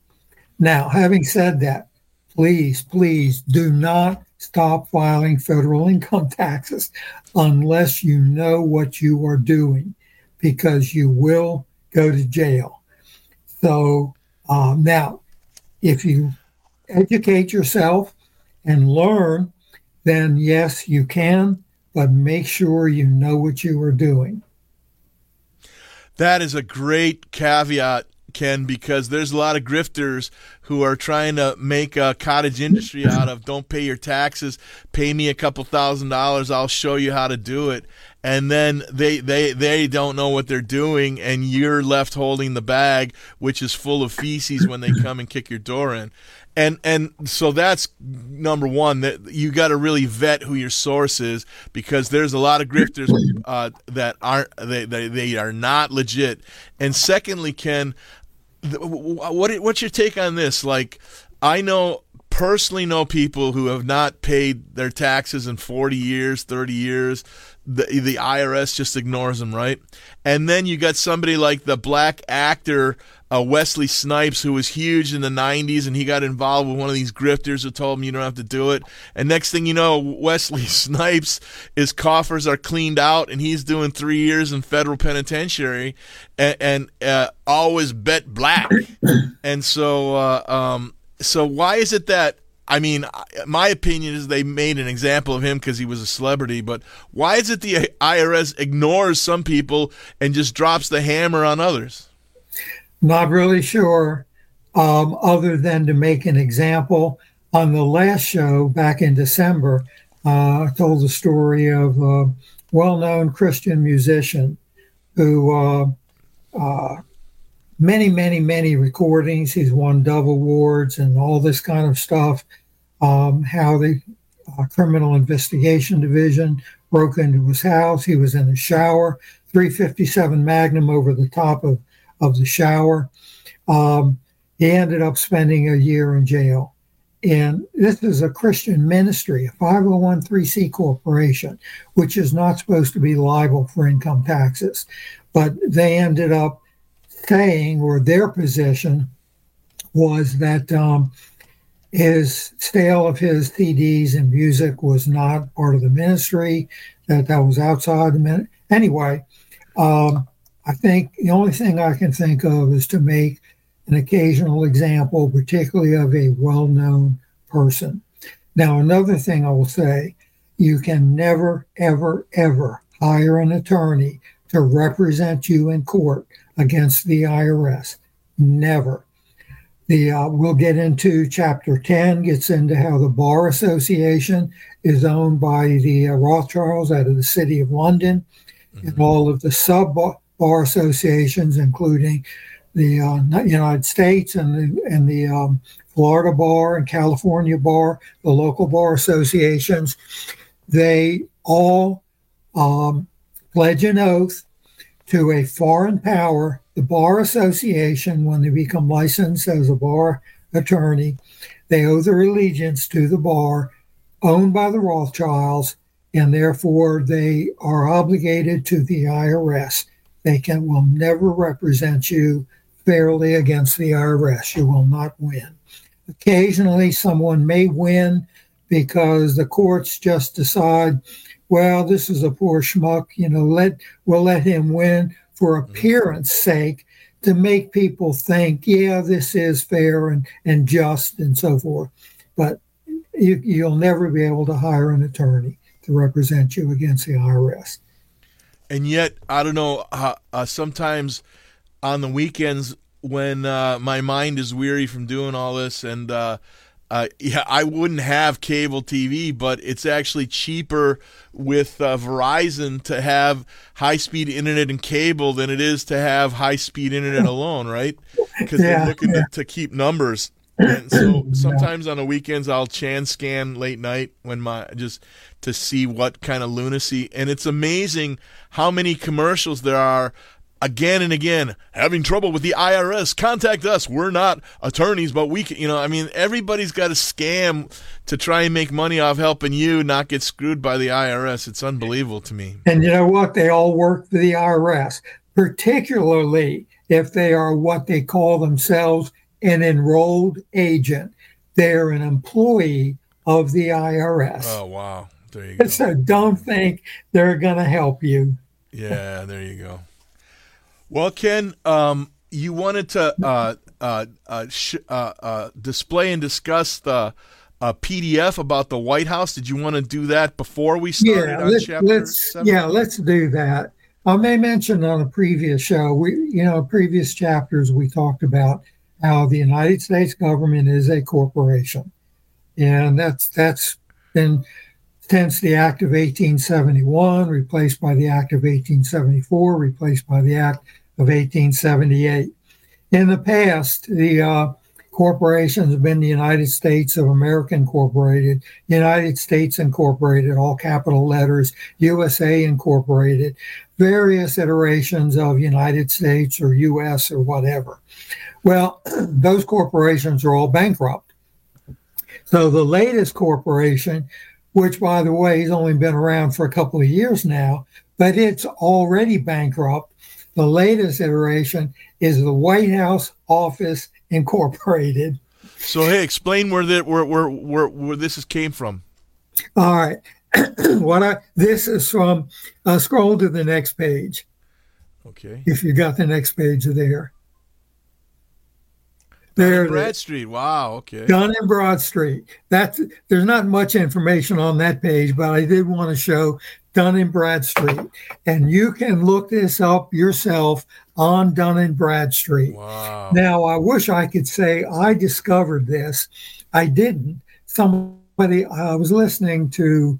Now, having said that, please, please do not stop filing federal income taxes unless you know what you are doing, because you will go to jail. So, um, now, if you educate yourself and learn, then yes, you can, but make sure you know what you are doing. That is a great caveat, Ken, because there's a lot of grifters who are trying to make a cottage industry out of don't pay your taxes, pay me a couple thousand dollars, I'll show you how to do it. And then they, they, they don't know what they're doing, and you're left holding the bag, which is full of feces when they come and kick your door in and and so that's number one that you got to really vet who your source is because there's a lot of grifters uh, that aren't they, they they are not legit. And secondly ken what what's your take on this? Like i know personally know people who have not paid their taxes in 40 years 30 years the the IRS just ignores them, right? And then you got somebody like the black actor uh, Wesley Snipes, who was huge in the 90s, and he got involved with one of these grifters who told him you don't have to do it. And next thing you know, Wesley Snipes, his coffers are cleaned out, and he's doing three years in federal penitentiary, and, and uh, always bet black. and so, uh, um, so why is it that I mean, my opinion is they made an example of him because he was a celebrity. But why is it the IRS ignores some people and just drops the hammer on others? Not really sure, um, other than to make an example. On the last show back in December, uh, I told the story of a well known Christian musician who, uh, uh, many, many, many recordings. He's won Dove Awards and all this kind of stuff. Um, how the uh, Criminal Investigation Division broke into his house. He was in the shower, 357 Magnum over the top of of the shower. Um, he ended up spending a year in jail. And this is a Christian ministry, a 501c corporation, which is not supposed to be liable for income taxes. But they ended up saying, or their position was that um, his sale of his CDs and music was not part of the ministry, that that was outside the ministry. Anyway, um, I think the only thing I can think of is to make an occasional example, particularly of a well known person. Now, another thing I will say you can never, ever, ever hire an attorney to represent you in court against the IRS. Never. The uh, we'll get into chapter 10 gets into how the bar association is owned by the uh, Rothschilds out of the city of London mm-hmm. and all of the sub bar associations, including the uh, United States and the, and the um, Florida Bar and California Bar, the local bar associations, they all um, pledge an oath to a foreign power, the Bar Association, when they become licensed as a bar attorney, they owe their allegiance to the bar owned by the Rothschilds, and therefore they are obligated to the IRS. They can will never represent you fairly against the IRS. You will not win. Occasionally, someone may win because the courts just decide, well, this is a poor schmuck. You know, let we'll let him win for mm-hmm. appearance sake to make people think, yeah, this is fair and, and just and so forth. But you, you'll never be able to hire an attorney to represent you against the IRS and yet I don't know. Uh, uh, sometimes on the weekends when uh, my mind is weary from doing all this, and uh, yeah, I wouldn't have cable TV, but it's actually cheaper with uh, Verizon to have high speed internet and cable than it is to have high speed internet alone, right? Because yeah, they're looking yeah. to, to keep numbers. And so sometimes on the weekends I'll chan scan late night when my just to see what kind of lunacy and it's amazing how many commercials there are again and again having trouble with the IRS contact us we're not attorneys but we can you know I mean everybody's got a scam to try and make money off helping you not get screwed by the IRS it's unbelievable to me and you know what they all work for the IRS particularly if they are what they call themselves an enrolled agent. They're an employee of the IRS. Oh, wow. There you go. So don't think they're going to help you. Yeah, there you go. Well, Ken, um, you wanted to uh, uh, uh, sh- uh, uh, display and discuss the PDF about the White House. Did you want to do that before we started yeah, let's, let's Yeah, let's do that. I may mention on a previous show, we you know previous chapters we talked about how the United States government is a corporation. And that's that's been since the Act of 1871, replaced by the Act of 1874, replaced by the Act of 1878. In the past, the uh, corporations have been the United States of America Incorporated, United States Incorporated, all capital letters, USA Incorporated, various iterations of United States or US or whatever. Well, those corporations are all bankrupt. So the latest corporation, which by the way has only been around for a couple of years now, but it's already bankrupt. The latest iteration is the White House Office Incorporated. So hey, explain where that where where where, where this is came from. All right. what I this is from uh, scroll to the next page. Okay. If you got the next page there. There, Bradstreet. Wow. Okay. Dun and Bradstreet. That's there's not much information on that page, but I did want to show Dun and Bradstreet, and you can look this up yourself on Dun and Bradstreet. Wow. Now, I wish I could say I discovered this. I didn't. Somebody I was listening to,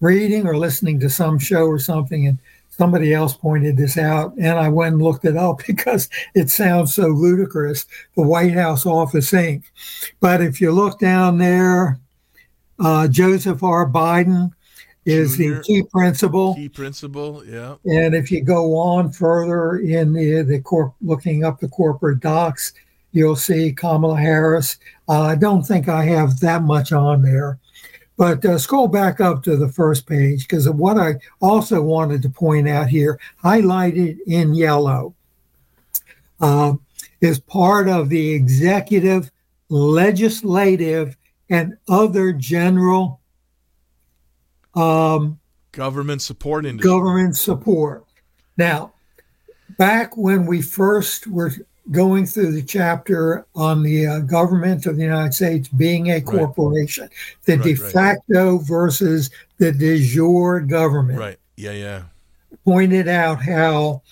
reading or listening to some show or something, and somebody else pointed this out, and I went and looked it up because it sounds so ludicrous. The White House Office Inc. But if you look down there, uh, Joseph R. Biden is Junior. the key principle. Key principle, Yeah. And if you go on further in the, the corp, looking up the corporate docs, you'll see Kamala Harris. Uh, I don't think I have that much on there. But uh, scroll back up to the first page because what I also wanted to point out here, highlighted in yellow, uh, is part of the executive, legislative, and other general um, Government support industry. government support. Now, back when we first were going through the chapter on the uh, government of the United States being a corporation, the Right, de right. facto versus the de jure government, Right. Yeah. Yeah. pointed out how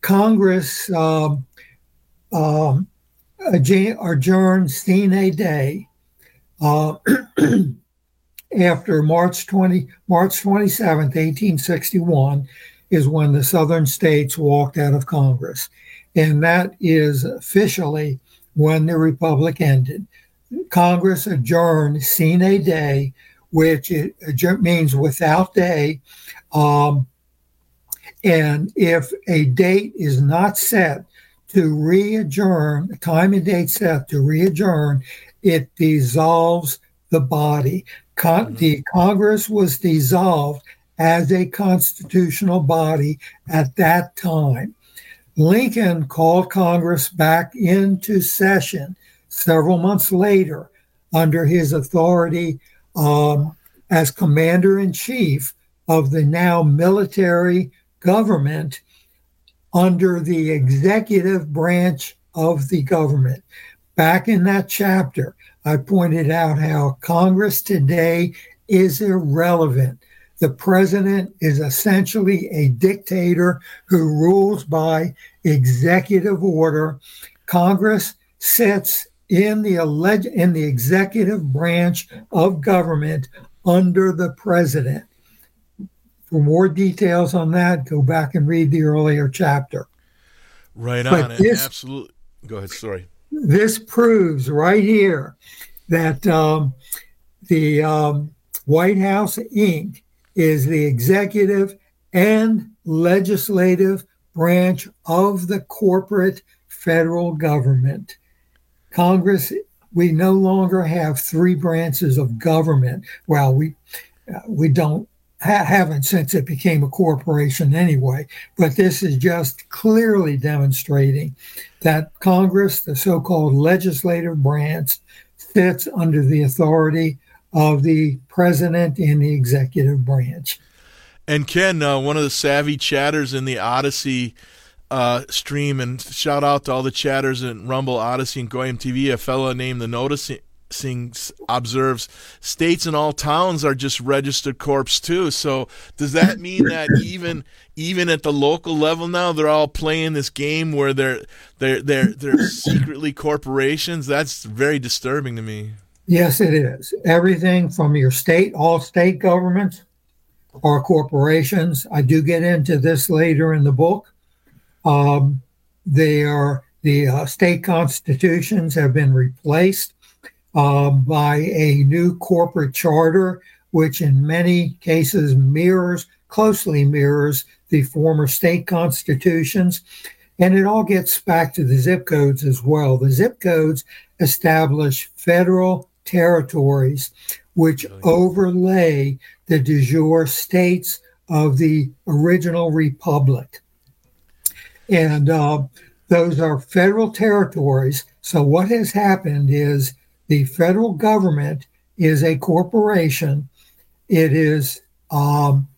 Congress um, um, adj- adjourned sine die uh, after March 20, March 27th, 1861, is when the southern states walked out of Congress. And that is officially when the Republic ended. Congress adjourned sine die, which adjourn- means without day. Um, and if a date is not set to re adjourn, a time and date set to re adjourn, it dissolves the body. Con- The Congress was dissolved as a constitutional body at that time. Lincoln called Congress back into session several months later under his authority um, as commander in chief of the now military government under the executive branch of the government. Back in that chapter, I pointed out how Congress today is irrelevant. The president is essentially a dictator who rules by executive order. Congress sits in the alleged in the executive branch of government under the president. For more details on that, go back and read the earlier chapter. Right But on. This- absolutely. Go ahead. Sorry. This proves right here that um, the um, White House Inc. is the executive and legislative branch of the corporate federal government. Congress, we no longer have three branches of government. Well, we uh, we don't ha- haven't since it became a corporation anyway. But this is just clearly demonstrating that Congress, the so-called legislative branch, sits under the authority of the president in the executive branch. And Ken, uh, one of the savvy chatters in the Odysee uh, stream, and shout out to all the chatters in Rumble, Odysee, and Goyim TV. A fellow named the Noticing observes states and all towns are just registered corps too. So does that mean that even even at the local level now they're all playing this game where they're they're they're they're secretly corporations? That's very disturbing to me. Yes, it is. Everything from your state, all state governments are corporations. I do get into this later in the book. Um, they are the uh, state constitutions have been replaced uh, by a new corporate charter, which in many cases mirrors closely mirrors the former state constitutions. And it all gets back to the zip codes as well. The zip codes establish federal territories which overlay the de jure states of the original republic. And uh, those are federal territories. So, what has happened is the federal government is a corporation. It is um,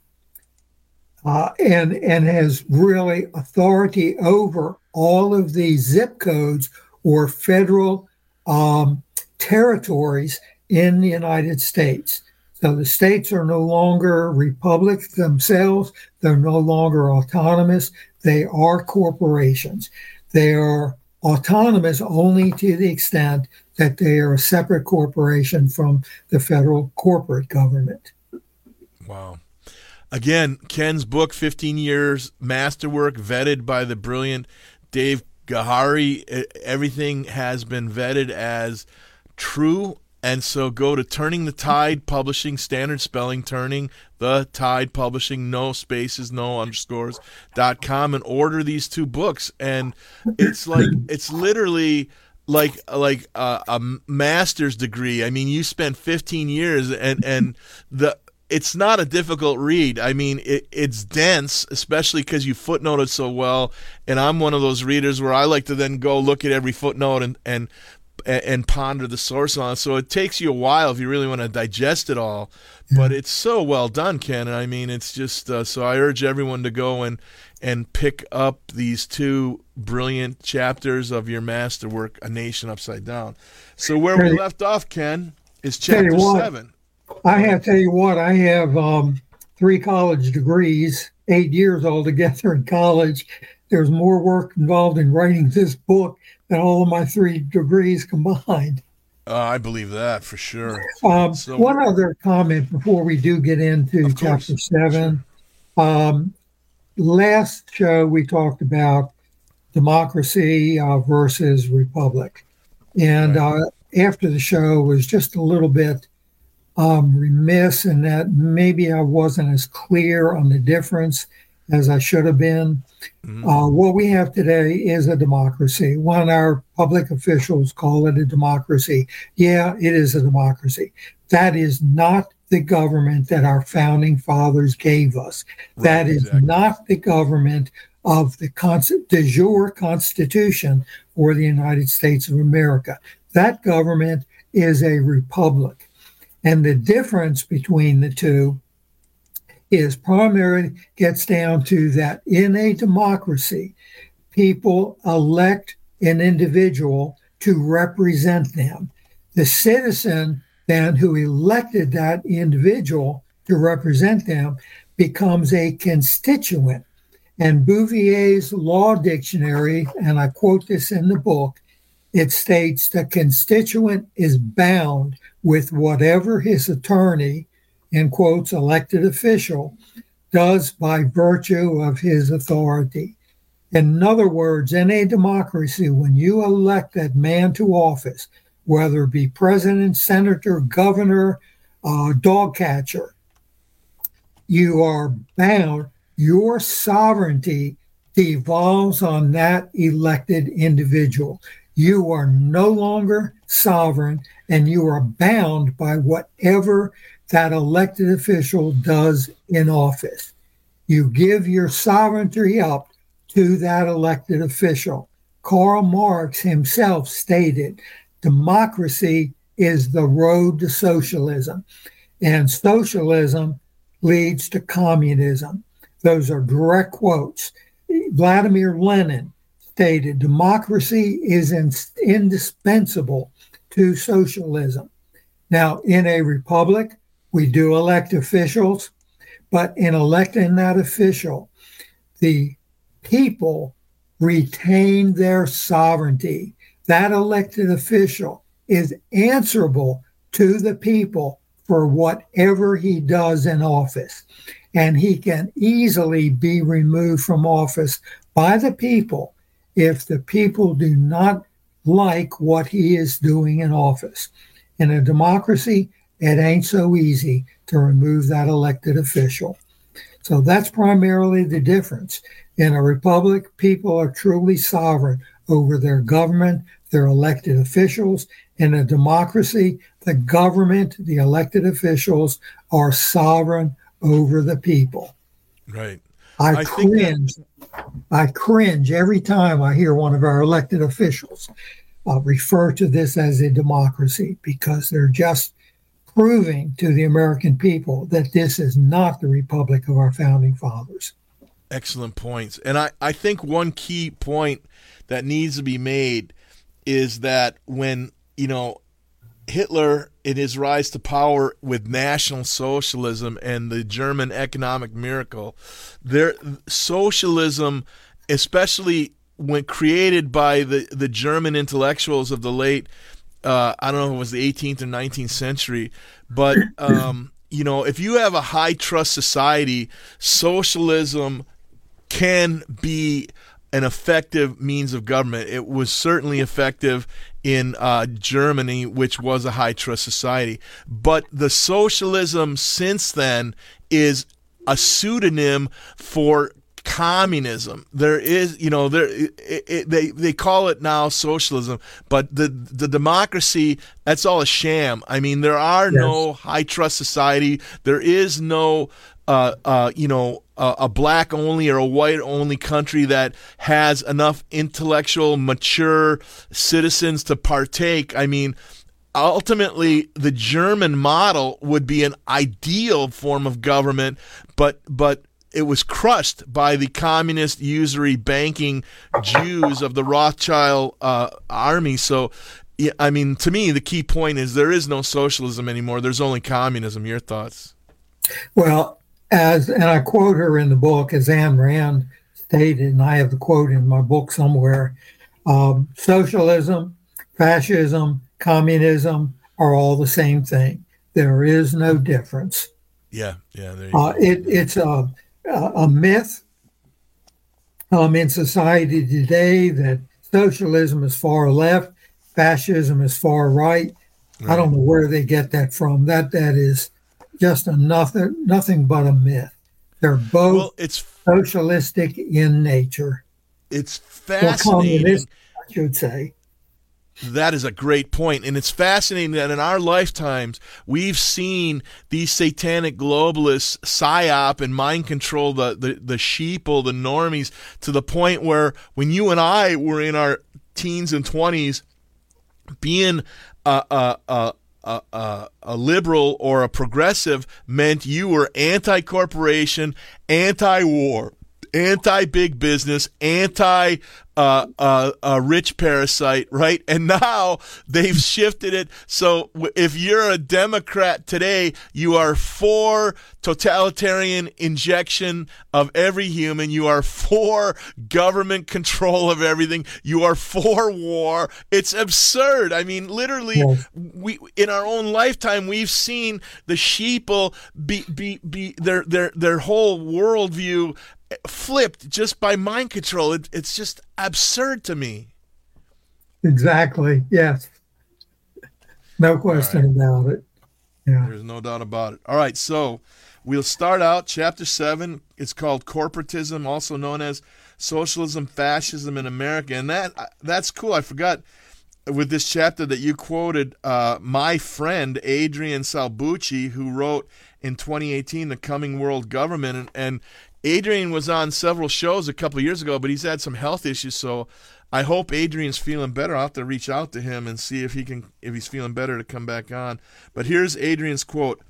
uh, and and has really authority over all of the zip codes or federal um, territories in the United States. So the states are no longer republics themselves. They're no longer autonomous. They are corporations. They are autonomous only to the extent that they are a separate corporation from the federal corporate government. Wow. Again, Ken's book, 15 Years Masterwork, vetted by the brilliant Dave Gahary. Everything has been vetted as true. And so go to Turning the Tide Publishing, standard spelling, Turning the Tide Publishing, no spaces, no underscores, dot com, and order these two books. And it's like, it's literally like like a, a master's degree. I mean, you spent 15 years, and and the it's not a difficult read. I mean, it, it's dense, especially because you footnoted so well. And I'm one of those readers where I like to then go look at every footnote and and and ponder the source on. So it takes you a while if you really want to digest it all. But it's so well done, Ken. I mean, it's just uh, so I urge everyone to go and and pick up these two brilliant chapters of your masterwork, A Nation Upside Down. So where we left off, Ken, is chapter seven. I have to tell you what, I have um, three college degrees, eight years altogether in college. There's more work involved in writing this book than all of my three degrees combined. Uh, I believe that for sure. Um, so, one other comment before we do get into chapter seven. Um, last show we talked about democracy uh, versus republic, and right. uh, after the show was just a little bit um, remiss in that maybe I wasn't as clear on the difference as I should have been. Mm-hmm. Uh, what we have today is a democracy. When our public officials call it a democracy, yeah, it is a democracy. That is not the government that our founding fathers gave us. Right, that is exactly. not the government of the de jure Constitution for the United States of America. That government is a republic. And the difference between the two is primarily gets down to that in a democracy, people elect an individual to represent them. The citizen then who elected that individual to represent them becomes a constituent. And Bouvier's law dictionary, and I quote this in the book, it states the constituent is bound with whatever his attorney, in quotes, elected official, does by virtue of his authority. In other words, in a democracy, when you elect that man to office, whether it be president, senator, governor, uh, dog catcher, you are bound, your sovereignty devolves on that elected individual. You are no longer sovereign and you are bound by whatever that elected official does in office. You give your sovereignty up to that elected official. Karl Marx himself stated democracy is the road to socialism, and socialism leads to communism. Those are direct quotes. Vladimir Lenin stated democracy is in, indispensable to socialism. Now, in a republic, we do elect officials, but in electing that official, the people retain their sovereignty. That elected official is answerable to the people for whatever he does in office. And he can easily be removed from office by the people if the people do not like what he is doing in office. In a democracy, it ain't so easy to remove that elected official. So that's primarily the difference. In a republic, people are truly sovereign over their government, their elected officials. In a democracy, the government, the elected officials are sovereign over the people. Right. I, I cringe. I cringe every time I hear one of our elected officials uh, refer to this as a democracy because they're just proving to the American people that this is not the republic of our founding fathers. Excellent points. And I, I think one key point that needs to be made is that when you know, Hitler in his rise to power with National Socialism and the German economic miracle, there socialism, especially when created by the, the German intellectuals of the late, uh, I don't know if it was the 18th or 19th century, but um, you know, if you have a high trust society, socialism can be an effective means of government. It was certainly effective in uh, Germany, which was a high trust society. But the socialism since then is a pseudonym for communism. There is, you know, there it, it, they they call it now socialism, but the the democracy that's all a sham. I mean, there are yes. no high trust society. There is no uh, uh, you know, a, a black only or a white only country that has enough intellectual, mature citizens to partake. I mean, ultimately, the German model would be an ideal form of government, but but it was crushed by the communist usury banking Jews of the Rothschild uh, army. So, yeah, I mean, to me, the key point is there is no socialism anymore. There's only communism. Your thoughts? Well, as and I quote her in the book, as Ayn Rand stated, and I have the quote in my book somewhere: um, "Socialism, fascism, communism are all the same thing. There is no difference." Yeah, yeah. Uh, it, it's a a myth um, in society today that socialism is far left, fascism is far right. right. I don't know where they get that from. That that is just a nothing, nothing but a myth. They're both well, it's socialistic in nature. It's fascinating. I should say. That is a great point. And it's fascinating that in our lifetimes, we've seen these satanic globalists psyop and mind control the, the, the sheeple, the normies, to the point where when you and I were in our teens and 20s, being a, a, a, a, a, a, liberal or a progressive meant you were anti corporation, anti war, anti big business, anti uh, uh, a rich parasite, right? And now they've shifted it. So if you're a Democrat today, you are for totalitarian injection of every human. You are for government control of everything. You are for war. It's absurd. I mean, literally, yes. we in our own lifetime we've seen the sheeple be be be their their their whole worldview flipped just by mind control. It, it's just absurd to me. Exactly. Yes. No question right. about it. Yeah. There's no doubt about it. All right. So we'll start out chapter seven. It's called corporatism, also known as socialism, fascism in America. And that that's cool. I forgot with this chapter that you quoted uh, my friend Adrian Salbuchi, who wrote in 2018 the coming world government and, and Adrian was on several shows a couple years ago, but he's had some health issues. So I hope Adrian's feeling better. I'll have to reach out to him and see if he can, if he's feeling better to come back on. But here's Adrian's quote: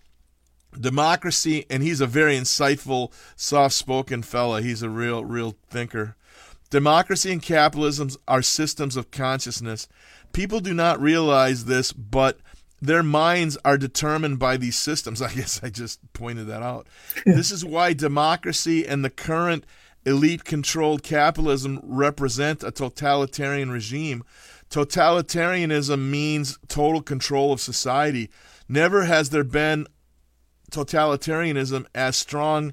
"Democracy," and he's a very insightful, soft-spoken fella. He's a real, real thinker. Democracy and capitalism are systems of consciousness. People do not realize this, but their minds are determined by these systems. I guess I just pointed that out. this is why democracy and the current elite controlled capitalism represent a totalitarian regime. Totalitarianism means total control of society. Never has there been totalitarianism as strong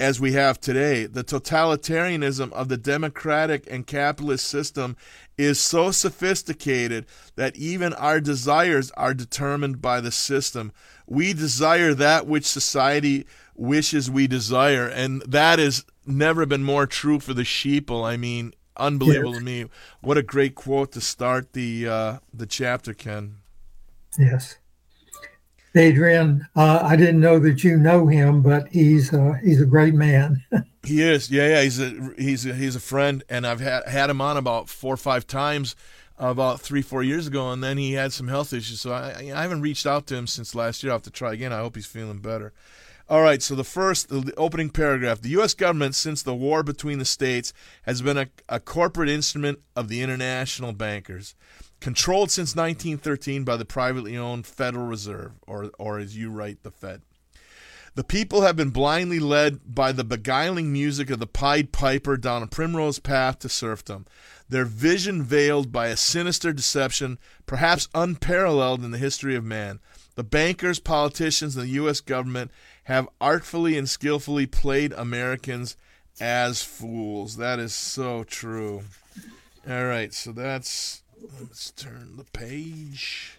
as we have today. The totalitarianism of the democratic and capitalist system is so sophisticated that even our desires are determined by the system. We desire that which society wishes we desire, and that has never been more true for the sheeple. I mean, unbelievable to me. What a great quote to start the uh, the chapter, Ken. Yes. Adrian, uh, I didn't know that you know him, but he's uh, he's a great man. he is, yeah, yeah. He's a he's a, he's a friend, and I've had had him on about four or five times, about three four years ago, and then he had some health issues. So I I haven't reached out to him since last year. I will have to try again. I hope he's feeling better. All right, so the first, the opening paragraph. The U.S. government, since the war between the states, has been a, a corporate instrument of the international bankers. Controlled since 1913 by the privately owned Federal Reserve, or, or as you write, the Fed. The people have been blindly led by the beguiling music of the Pied Piper down a primrose path to serfdom, their vision veiled by a sinister deception, perhaps unparalleled in the history of man. The bankers, politicians, and the U.S. government have artfully and skillfully played Americans as fools. That is so true. All right, so that's. Let's turn the page.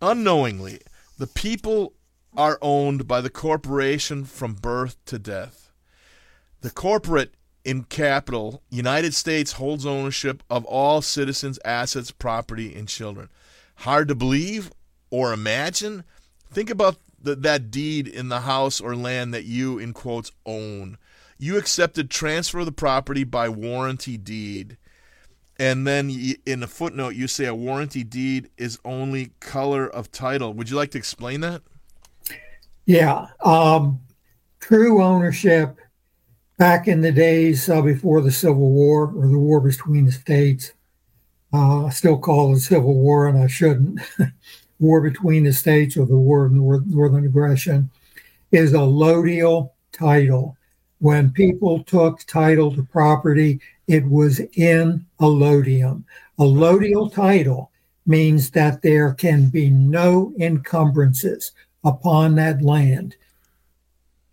Unknowingly, the people are owned by the corporation from birth to death. The corporate in capital, United States holds ownership of all citizens' assets, property, and children. Hard to believe or imagine? Think about the, that deed in the house or land that you, in quotes, own. You accepted transfer of the property by warranty deed. And then in the footnote, you say a warranty deed is only color of title. Would you like to explain that? Yeah. Um, true ownership back in the days uh, before the Civil War or the war between the states. Uh, I still call it Civil War, and I shouldn't. war between the states or the war of northern aggression is a allodial title. When people took title to property, it was in allodium. Allodial title means that there can be no encumbrances upon that land.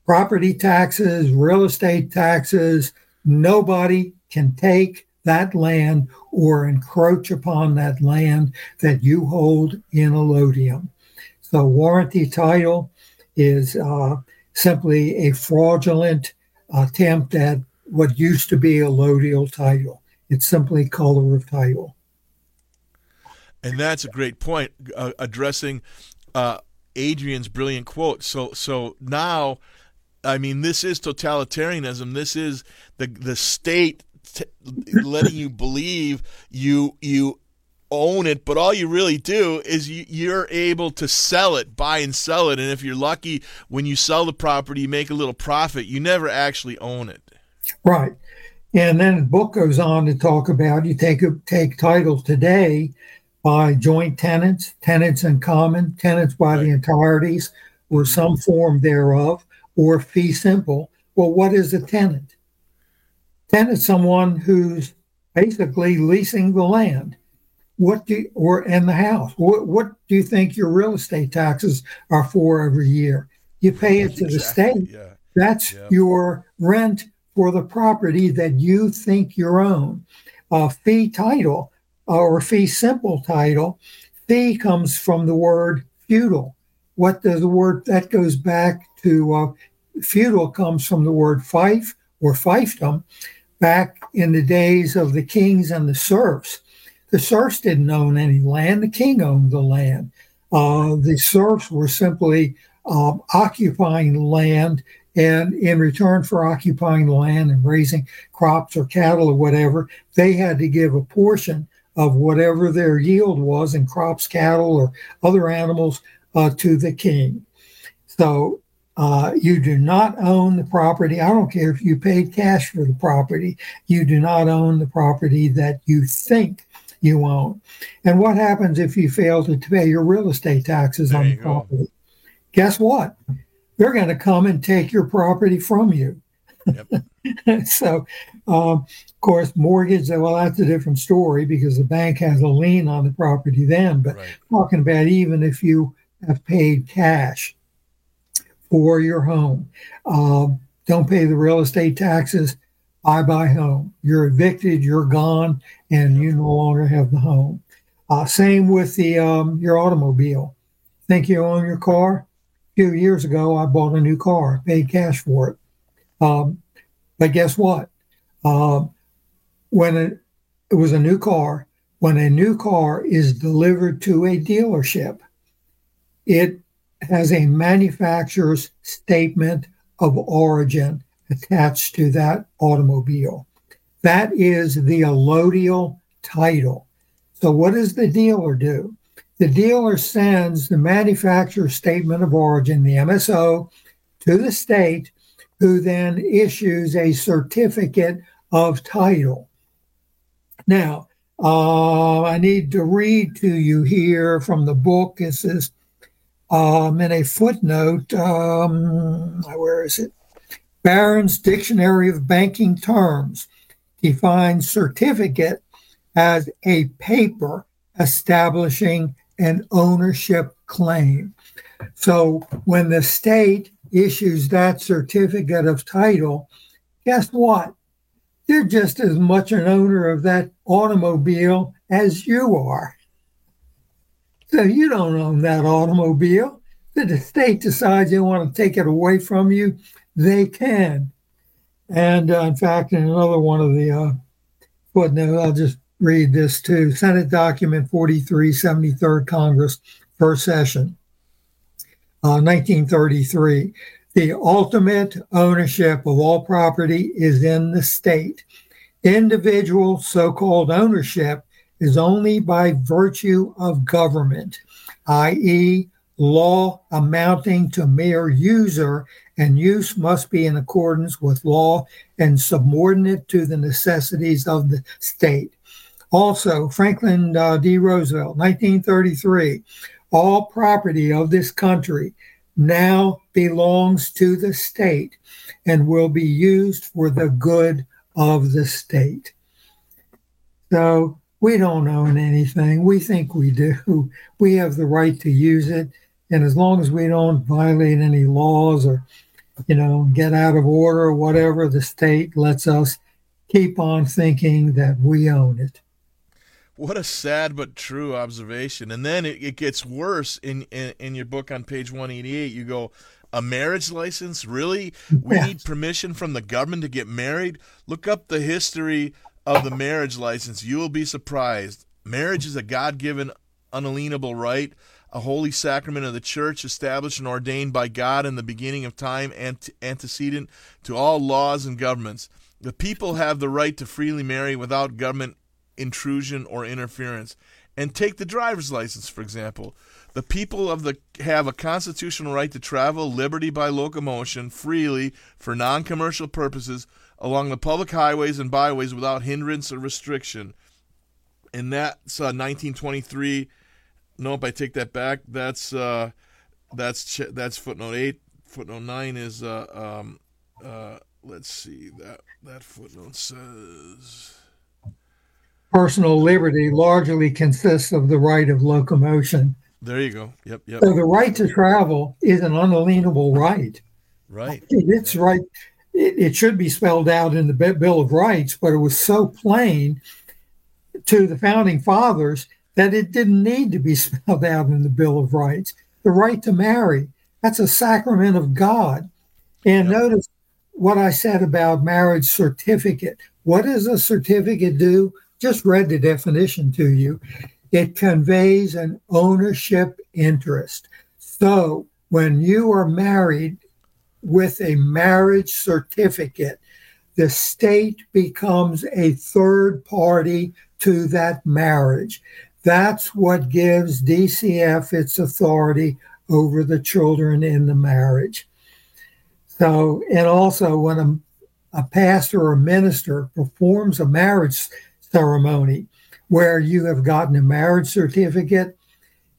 Property taxes, real estate taxes, nobody can take that land or encroach upon that land that you hold in allodium. So, warranty title is uh, simply a fraudulent attempt at what used to be a allodial title. It's simply color of title. And that's a great point, uh, addressing uh, Adrian's brilliant quote. So so now, I mean, this is totalitarianism. This is the the state t- letting you believe you you own it, but all you really do is you, you're able to sell it, buy and sell it, and if you're lucky, when you sell the property, you make a little profit. You never actually own it. Right. And then the book goes on to talk about you take take title today by joint tenants, tenants in common, tenants by the entireties, or mm-hmm. some form thereof, or fee simple. Well, what is a tenant? Tenant is someone who's basically leasing the land. What do you, or in the house? What what do you think your real estate taxes are for every year? You pay it to the state. Yeah. That's Yep. your rent for the property that you think you own. A fee title uh, or fee simple title, fee comes from the word feudal. What does the word that goes back to uh, feudal comes from the word fief or fiefdom back in the days of the kings and the serfs. The serfs didn't own any land, the king owned the land. Uh, the serfs were simply um, occupying land, and in return for occupying the land and raising crops or cattle or whatever, they had to give a portion of whatever their yield was in crops, cattle, or other animals uh, to the king. So uh, you do not own the property. I don't care if you paid cash for the property. You do not own the property that you think you own. And what happens if you fail to pay your real estate taxes on the property? Guess what? They're going to come and take your property from you. so, um, of course, mortgage, well, that's a different story because the bank has a lien on the property then. But talking about even if you have paid cash for your home, um, don't pay the real estate taxes, bye bye home. You're evicted, you're gone, and you no longer have the home. Uh, same with the um, your automobile. Think you own your car? Few years ago, I bought a new car, paid cash for it. Um, but guess what? Um, when it, it was a new car, when a new car is delivered to a dealership, it has a manufacturer's statement of origin attached to that automobile. That is the allodial title. So, what does the dealer do? The dealer sends the manufacturer's statement of origin, the MSO, to the state, who then issues a certificate of title. Now, Uh, I need to read to you here from the book. It says, um, in a footnote, um, where is it? Barron's Dictionary of Banking Terms defines certificate as a paper establishing an ownership claim. So when the state issues that certificate of title, guess what? They're just as much an owner of that automobile as you are. So you don't own that automobile. If the state decides they want to take it away from you, they can. And uh, in fact, in another one of the uh, footnotes, I'll just read this too Senate document 43, 73rd Congress, first session, uh, 1933. The ultimate ownership of all property is in the state. Individual so called ownership is only by virtue of government, i.e., law amounting to mere user, and use must be in accordance with law and subordinate to the necessities of the state. Also, Franklin uh, D. Roosevelt, 1933, all property of this country now belongs to the state and will be used for the good of the state. So we don't own anything. We think we do. We have the right to use it. And as long as we don't violate any laws or, you know, get out of order or whatever, the state lets us keep on thinking that we own it. What a sad but true observation. And then it, it gets worse in, in, in your book on page 188. You go, a marriage license? Really? We Yeah. need permission from the government to get married? Look up the history of the marriage license. You will be surprised. Marriage is a God given, unalienable right, a holy sacrament of the church established and ordained by God in the beginning of time, ante- antecedent to all laws and governments. The people have the right to freely marry without government intrusion or interference. And take the driver's license, for example. The people of the have a constitutional right to travel liberty by locomotion freely for non-commercial purposes along the public highways and byways without hindrance or restriction. And that's uh, 1923. Nope, I take that back. That's uh, that's that's footnote eight. Footnote nine is uh, um, uh, let's see that that footnote says. Personal liberty largely consists of the right of locomotion. There you go. Yep, yep. So the right to travel is an unalienable right. Right. It's right. It, it should be spelled out in the Bill of Rights, but it was so plain to the founding fathers that it didn't need to be spelled out in the Bill of Rights. The right to marry, that's a sacrament of God. And notice what I said about marriage certificate. What does a certificate do? Just read the definition to you. It conveys an ownership interest. So when you are married with a marriage certificate, the state becomes a third party to that marriage. That's what gives DCF its authority over the children in the marriage. So, and also when a, a pastor or minister performs a marriage ceremony where you have gotten a marriage certificate,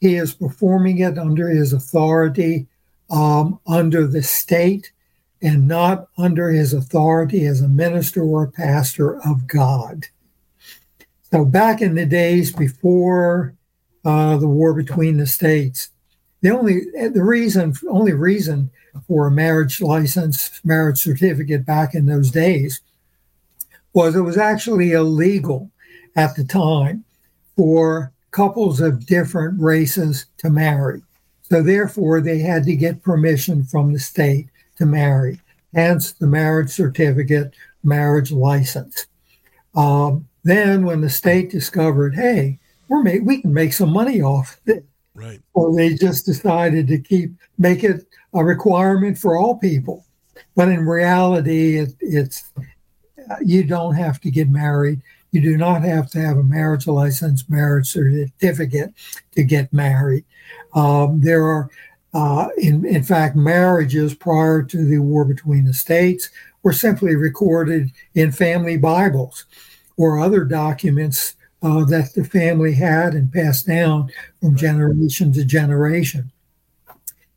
he is performing it under his authority um, under the state and not under his authority as a minister or a pastor of God. So back in the days before uh, the war between the states, the only the reason only reason for a marriage license, marriage certificate back in those days was it was actually illegal at the time for couples of different races to marry. So therefore, they had to get permission from the state to marry. Hence, the marriage certificate, marriage license. Um, then, when the state discovered, hey, we're ma- we can make some money off it, Right. well, they just decided to keep make it a requirement for all people. But in reality, it, it's you don't have to get married. You do not have to have a marriage license, marriage certificate to get married. Um, there are, uh, in, in fact, marriages prior to the war between the states were simply recorded in family Bibles or other documents uh, that the family had and passed down from generation to generation.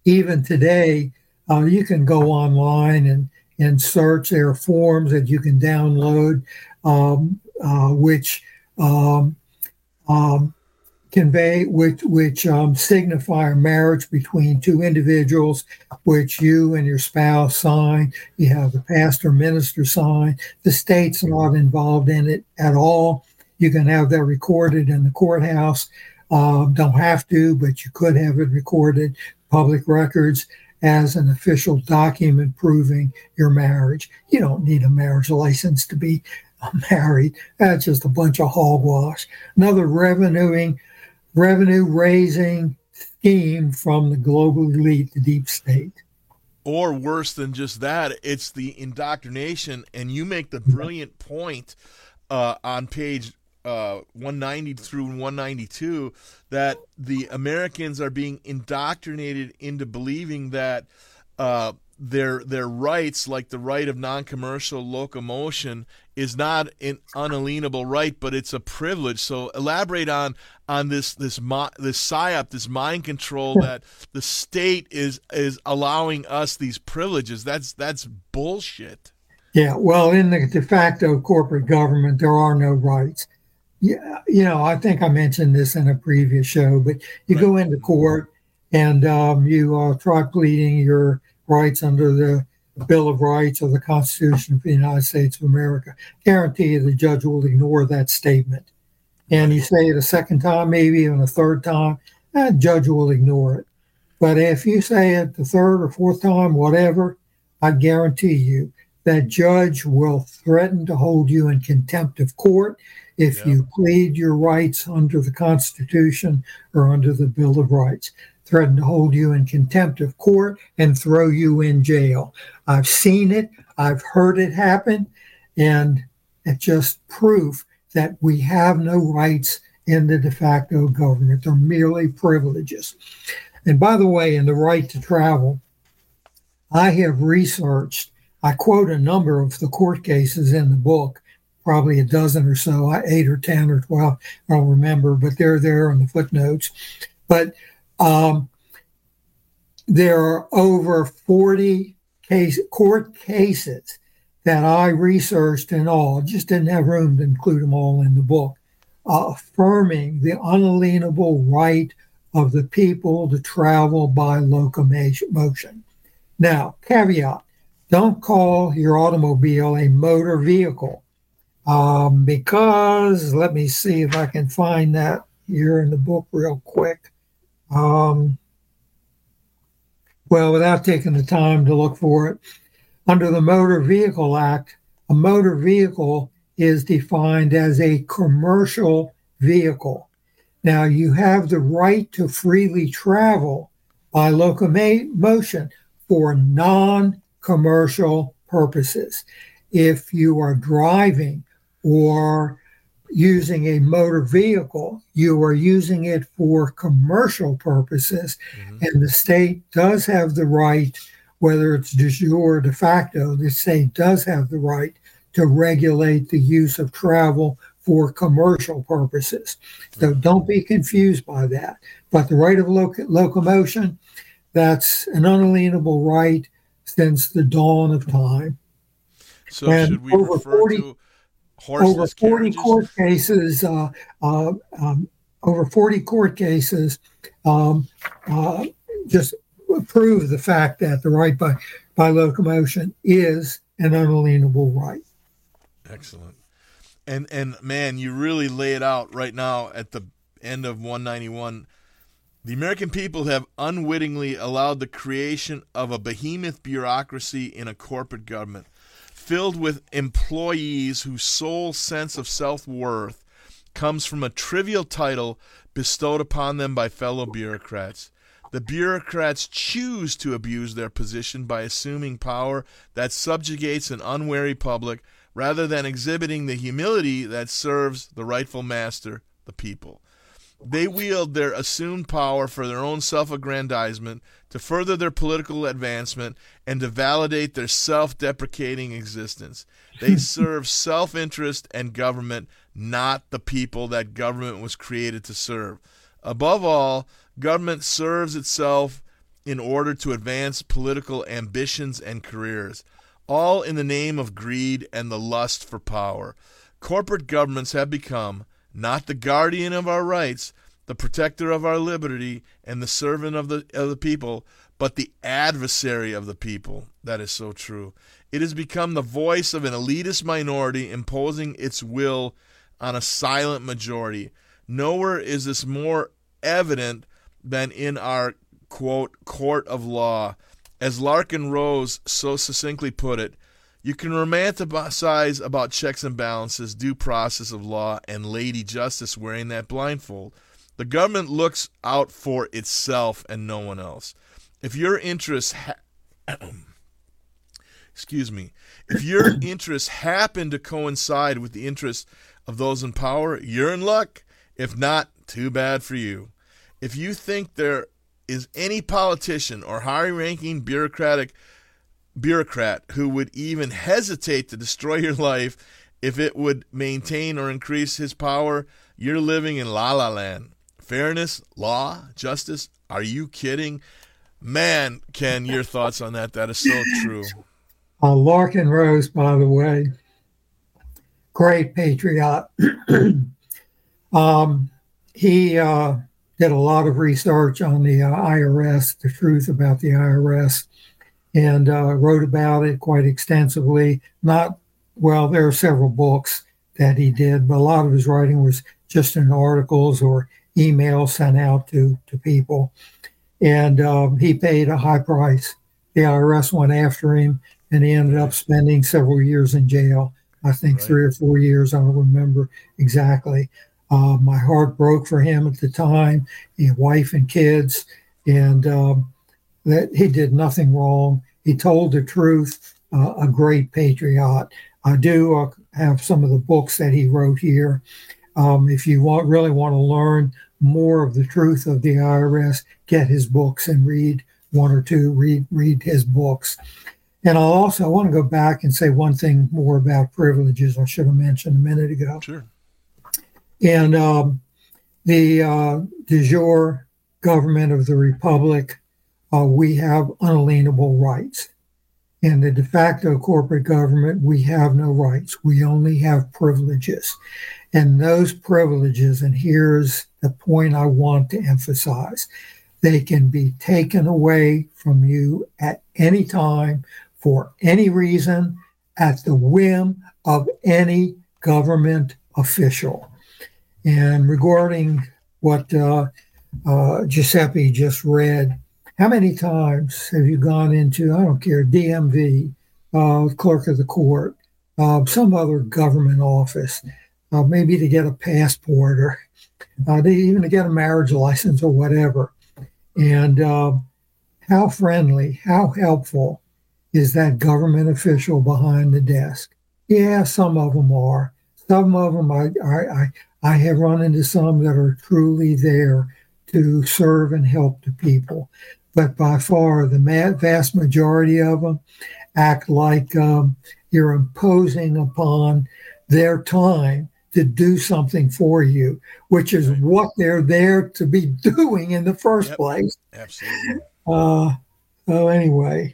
Even today, uh, you can go online and, and search. There are forms that you can download, um, uh, which um, um, convey, which which um, signify a marriage between two individuals, which you and your spouse sign. You have the pastor minister sign. The state's not involved in it at all. You can have that recorded in the courthouse. Um, don't have to, but you could have it recorded, public records as an official document proving your marriage. You don't need a marriage license to be married. That's just a bunch of hogwash. Another revenuing, revenue raising scheme from the global elite, the deep state. Or worse than just that, it's the indoctrination. And you make the brilliant point uh, on page uh, 190 through 192 that the Americans are being indoctrinated into believing that uh, their their rights, like the right of non-commercial locomotion, is not an unalienable right, but it's a privilege. So elaborate on on this this this psyop, this mind control that the state is is allowing us these privileges. That's that's bullshit. Yeah, well, in the de facto corporate government, there are no rights yeah, you know, I think I mentioned this in a previous show, but you right. go into court and um, you uh, try pleading your rights under the Bill of Rights or the Constitution of the United States of America. Guarantee you the judge will ignore that statement. And you say it a second time, maybe even a third time, that judge will ignore it. But if you say it the third or fourth time, whatever, I guarantee you that judge will threaten to hold you in contempt of court if yeah. you plead your rights under the Constitution or under the Bill of Rights. Threaten to hold you in contempt of court and throw you in jail. I've seen it, I've heard it happen, and it's just proof that we have no rights in the de facto government. They're merely privileges. And by the way, in the right to travel, I have researched, I quote a number of the court cases in the book probably a dozen or so, eight or 10 or 12, I don't remember, but they're there on the footnotes. But um, there are over 40 case, court cases that I researched and all, just didn't have room to include them all in the book, uh, affirming the unalienable right of the people to travel by locomotion. Now, caveat don't call your automobile a motor vehicle um, because let me see if I can find that here in the book real quick. Um, well, without taking the time to look for it, under the Motor Vehicle Act, a motor vehicle is defined as a commercial vehicle. Now, you have the right to freely travel by locomotion for non commercial purposes. If you are driving or using a motor vehicle, you are using it for commercial purposes. Mm-hmm. And the state does have the right, whether it's de jure or de facto, the state does have the right to regulate the use of travel for commercial purposes. So mm-hmm. don't be confused by that. But the right of locomotion, that's an unalienable right since the dawn of time. So and should we refer 40, to Horses, over 40 carriages. court cases, uh, uh, um, over 40 court cases um, uh, just prove the fact that the right by, by locomotion is an unalienable right. Excellent. And and man, you really lay it out right now at the end of 191. The American people have unwittingly allowed the creation of a behemoth bureaucracy in a corporate government filled with employees whose sole sense of self worth comes from a trivial title bestowed upon them by fellow bureaucrats. The bureaucrats choose to abuse their position by assuming power that subjugates an unwary public rather than exhibiting the humility that serves the rightful master, the people. They wield their assumed power for their own self aggrandizement, to further their political advancement, and to validate their self deprecating existence. They serve self interest and government, not the people that government was created to serve. Above all, government serves itself in order to advance political ambitions and careers, all in the name of greed and the lust for power. Corporate governments have become not the guardian of our rights, the protector of our liberty, and the servant of the, of the people, but the adversary of the people. That is so true. It has become the voice of an elitist minority imposing its will on a silent majority. Nowhere is this more evident than in our quote court of law. As Larken Rose so succinctly put it, you can romanticize about checks and balances, due process of law, and Lady Justice wearing that blindfold. The government looks out for itself and no one else. If your interests, ha- excuse me, if your interests happen to coincide with the interests of those in power, you're in luck. If not, too bad for you. If you think there is any politician or high-ranking bureaucratic bureaucrat who would even hesitate to destroy your life if it would maintain or increase his power, you're living in la la land. Fairness, law, justice, are you kidding? Man, Ken, your thoughts on that? That is so true. Uh, Larken Rose, by the way, great patriot. um, he uh, did a lot of research on the uh, IRS, the truth about the IRS, and uh, wrote about it quite extensively. Not well, there are several books that he did, but a lot of his writing was just in articles or emails sent out to to people. And um, he paid a high price. The IRS went after him, and he ended up spending several years in jail. I think right. three or four years. I don't remember exactly. Uh, my heart broke for him at the time. He had wife and kids, and um, that he did nothing wrong. He told the truth. Uh, a great patriot. I do uh, have some of the books that he wrote here. Um, if you want, really want to learn more of the truth of the IRS, get his books and read one or two. Read read his books. And I'll also I want to go back and say one thing more about privileges. I should have mentioned a minute ago. Sure. And um, the uh, de jure government of the republic uh, we have unalienable rights. In the de facto corporate government, we have no rights. We only have privileges. And those privileges, and here's the point I want to emphasize they can be taken away from you at any time for any reason at the whim of any government official. And regarding what uh, uh, Giuseppe just read, how many times have you gone into, I don't care, DMV, uh, clerk of the court, uh, some other government office, uh, maybe to get a passport or uh, to even to get a marriage license or whatever? And um, how friendly, how helpful is that government official behind the desk? Yeah, some of them are. Some of them, I, I, I have run into some that are truly there to serve and help the people but by far the vast majority of them act like um, you're imposing upon their time to do something for you, which is what they're there to be doing in the first yep, place. Absolutely. Uh, so, anyway.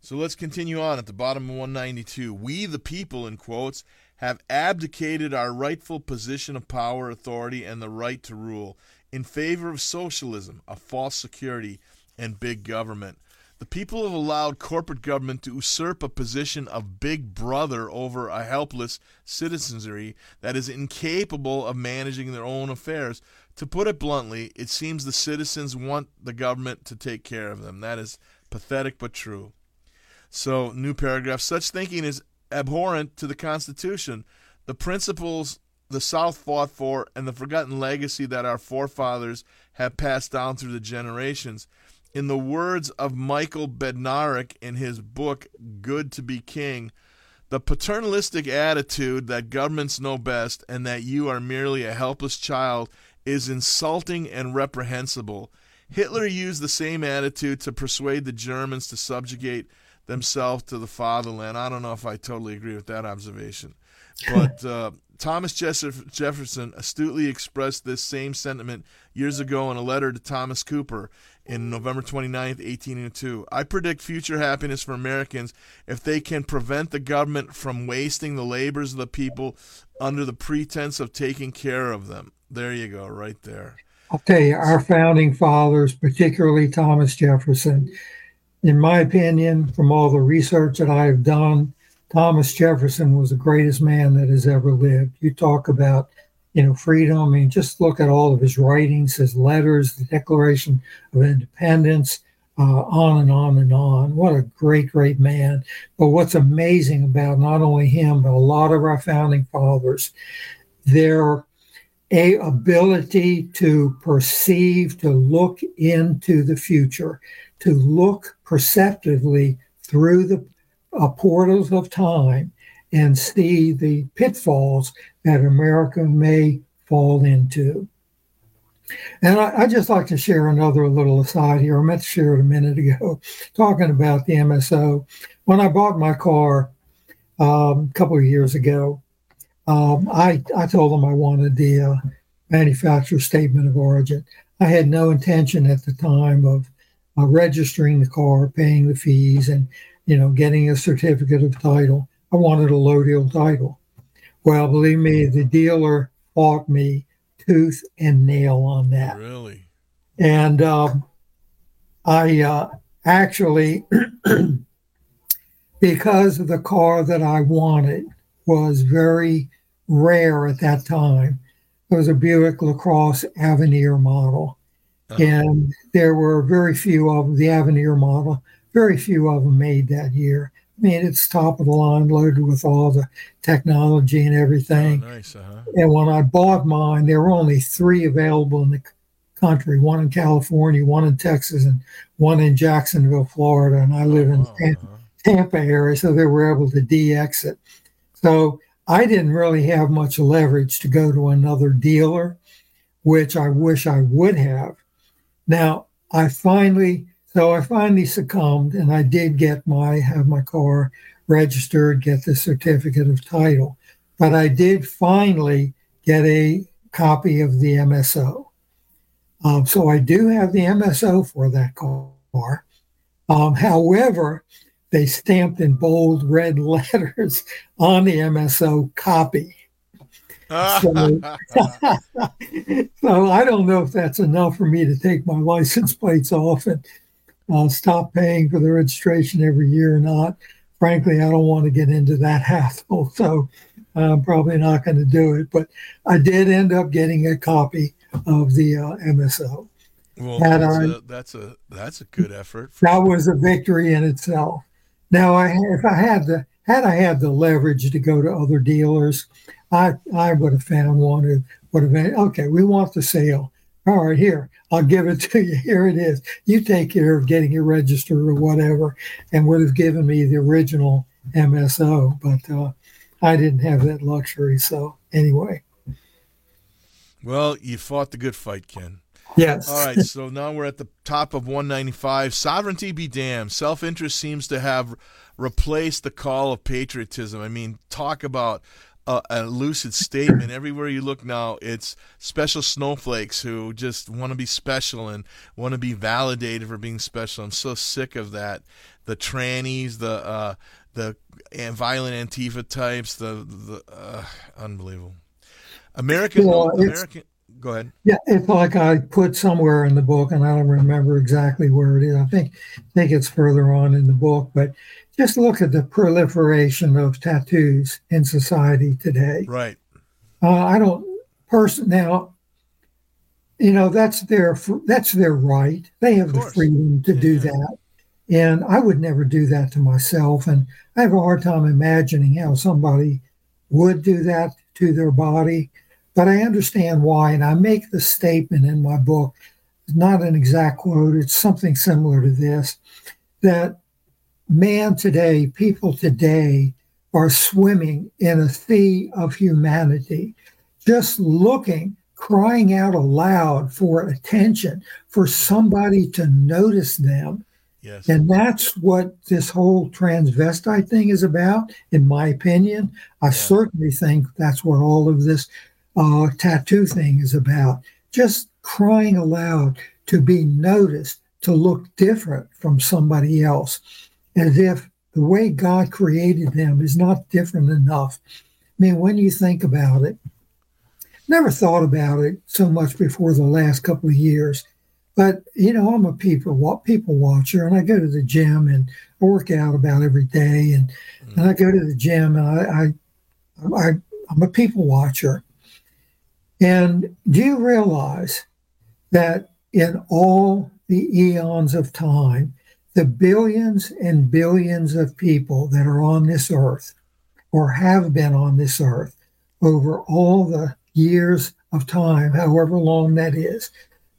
So let's continue on at the bottom of 192. We, the people, in quotes, have abdicated our rightful position of power, authority, and the right to rule in favor of socialism, a false security, and big government. The people have allowed corporate government to usurp a position of big brother over a helpless citizenry that is incapable of managing their own affairs. To put it bluntly, it seems the citizens want the government to take care of them. That is pathetic but true. So, new paragraph such thinking is abhorrent to the Constitution. The principles the South fought for, and the forgotten legacy that our forefathers have passed down through the generations. In the words of Michael Badnarik in his book Good to be King, the paternalistic attitude that governments know best and that you are merely a helpless child is insulting and reprehensible. Hitler used the same attitude to persuade the Germans to subjugate themselves to the fatherland. I don't know if I totally agree with that observation. But uh, Thomas Jefferson astutely expressed this same sentiment years ago in a letter to Thomas Cooper in November 29, 1802. I predict future happiness for Americans if they can prevent the government from wasting the labors of the people under the pretense of taking care of them. There you go, right there. I'll tell you, our founding fathers, particularly Thomas Jefferson, in my opinion, from all the research that I have done, Thomas Jefferson was the greatest man that has ever lived. You talk about, you know, freedom. I mean, just look at all of his writings, his letters, the Declaration of Independence, uh, on and on and on. What a great, great man. But what's amazing about not only him, but a lot of our founding fathers, their a ability to perceive, to look into the future, to look perceptively through the uh, portals of time and see the pitfalls that America may fall into. And I, I, just like to share another little aside here. I meant to share it a minute ago, talking about the MSO. When I bought my car um, a couple of years ago, um, I, I told them I wanted the uh, manufacturer statement of origin. I had no intention at the time of uh, registering the car, paying the fees, and you know, getting a certificate of title. I wanted allodial title. Well, believe me, the dealer fought me tooth and nail on that. Really? And um, I uh, actually, because the car that I wanted was very rare at that time, it was a Buick LaCrosse Avenir model. Uh-huh. And there were very few of the Avenir model very few of them made that year. I mean, it's top of the line, loaded with all the technology and everything. Oh, nice, uh-huh. And when I bought mine, there were only three available in the country: one in California, one in Texas, and one in Jacksonville, Florida. And I live in oh, Tampa, uh-huh. Tampa area, so they were able to de-exit. So I didn't really have much leverage to go to another dealer, which I wish I would have. Now I finally so I finally succumbed and I did get my have my car registered, get the certificate of title. But I did finally get a copy of the MSO. Um, so I do have the MSO for that car. Um, however, they stamped in bold red letters on the MSO copy. so, so I don't know if that's enough for me to take my license plates off and uh, stop paying for the registration every year or not. Frankly, I don't want to get into that hassle, so I'm probably not going to do it. But I did end up getting a copy of the uh, MSO. Well, that's, I, a, that's a that's a good effort. That sure. was a victory in itself. Now, I if I had the had I had the leverage to go to other dealers, I I would have found one who would have been okay. We want the sale. All right, here I'll give it to you. Here it is. You take care of getting it registered or whatever, and would have given me the original MSO. But uh, I didn't have that luxury. So anyway. Well, you fought the good fight, Ken. Yes. All right. So now we're at the top of 195. Sovereignty be damned. Self interest seems to have replaced the call of patriotism. I mean, talk about a, a, lucid statement. Everywhere you look now, it's special snowflakes who just want to be special and want to be validated for being special. I'm so sick of that. The trannies, the uh, the violent Antifa types, the the uh, unbelievable. American, well, American. Go ahead. Yeah, it's like I put somewhere in the book, and I don't remember exactly where it is. I think I think it's further on in the book, but just look at the proliferation of tattoos in society today. Right. Uh, I don't person now. You know that's their that's their right. They have the freedom to yeah. do that, and I would never do that to myself. And I have a hard time imagining how somebody would do that to their body. But I understand why, and I make the statement in my book. It's not an exact quote. It's something similar to this that man today, people today are swimming in a sea of humanity, just looking, crying out aloud for attention, for somebody to notice them. Yes. And that's what this whole transvestite thing is about, in my opinion. I certainly think that's what all of this uh, tattoo thing is about. Just crying aloud to be noticed, to look different from somebody else, as if the way God created them is not different enough. I mean, when you think about it, never thought about it so much before the last couple of years. But you know, I'm a people people watcher, and I go to the gym and I work out about every day, and, mm. and I go to the gym and I, I, I I'm a people watcher. And do you realize that in all the eons of time, the billions and billions of people that are on this earth or have been on this earth over all the years of time, however long that is,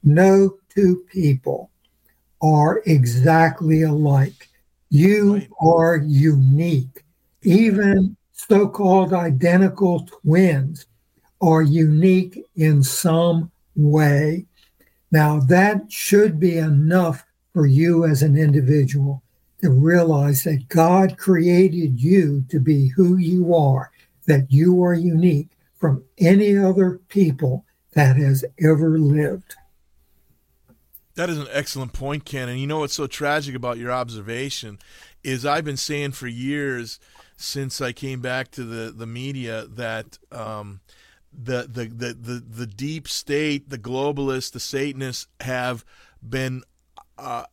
no two people are exactly alike. You right. are unique. Even so called identical twins are unique in some way. Now, that should be enough for you as an individual to realize that God created you to be who you are, that you are unique from any other people that has ever lived. That is an excellent point, Ken. And you know what's so tragic about your observation is I've been saying for years since I came back to the, the media that um, the, the, the, the, the deep state, the globalists, the Satanists have been uh,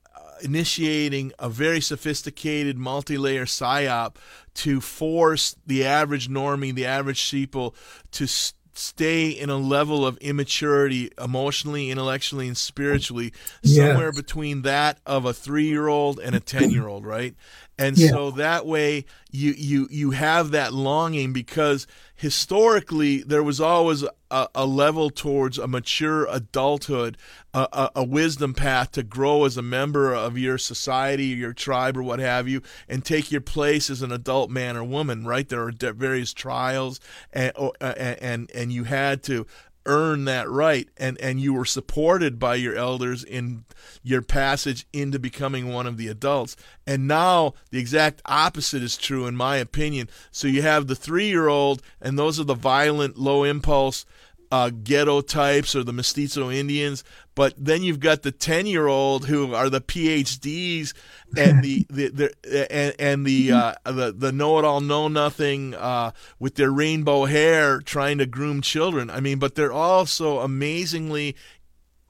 initiating a very sophisticated multi-layer psyop to force the average normie, the average sheeple, to st- stay in a level of immaturity emotionally intellectually and spiritually somewhere yes. between that of a 3-year-old and a 10-year-old right and yeah. so that way you you you have that longing because historically there was always a, a level towards a mature adulthood a, a, a, wisdom path to grow as a member of your society your tribe or what have you and take your place as an adult man or woman right? There are various trials and and and you had to earn that right. And and you were supported by your elders in your passage into becoming one of the adults. And now the exact opposite is true in my opinion. So you have the 3-year-old and those are the violent low impulse uh, ghetto types or the mestizo Indians, but then you've got the ten year old who are the PhDs and the, the, the and, and the uh, the the know it all know nothing uh, with their rainbow hair trying to groom children. I mean, but they're also amazingly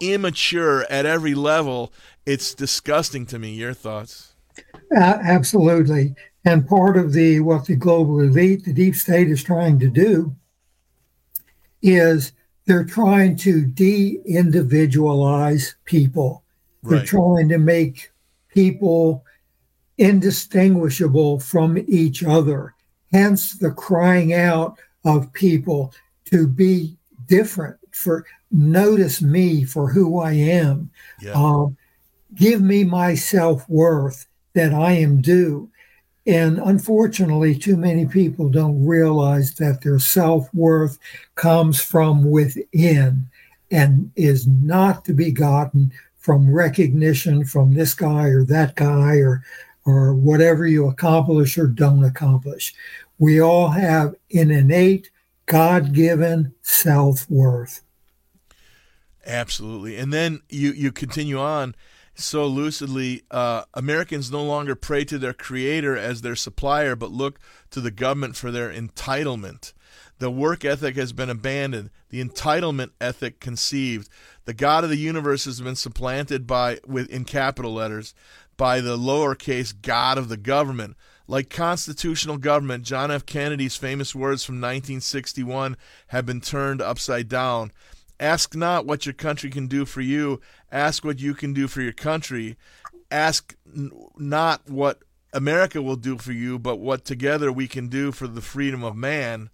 immature at every level. It's disgusting to me. Your thoughts? Uh, absolutely. And part of the what the global elite, the deep state, is trying to do is they're trying to de-individualize people. Right. They're trying to make people indistinguishable from each other. Hence the crying out of people to be different, for notice me for who I am. Yeah. Um, give me my self worth that I am due. And unfortunately, too many people don't realize that their self worth comes from within and is not to be gotten from recognition from this guy or that guy or or whatever you accomplish or don't accomplish. We all have an innate, God given self worth. Absolutely. And then you, you continue on so lucidly uh, Americans no longer pray to their creator as their supplier, but look to the government for their entitlement. The work ethic has been abandoned, the entitlement ethic conceived. The God of the universe has been supplanted by, with in capital letters, by the lowercase God of the government. Like constitutional government, John F. Kennedy's famous words from 1961 have been turned upside down. Ask not what your country can do for you, ask what you can do for your country. Ask not what America will do for you, but what together we can do for the freedom of man.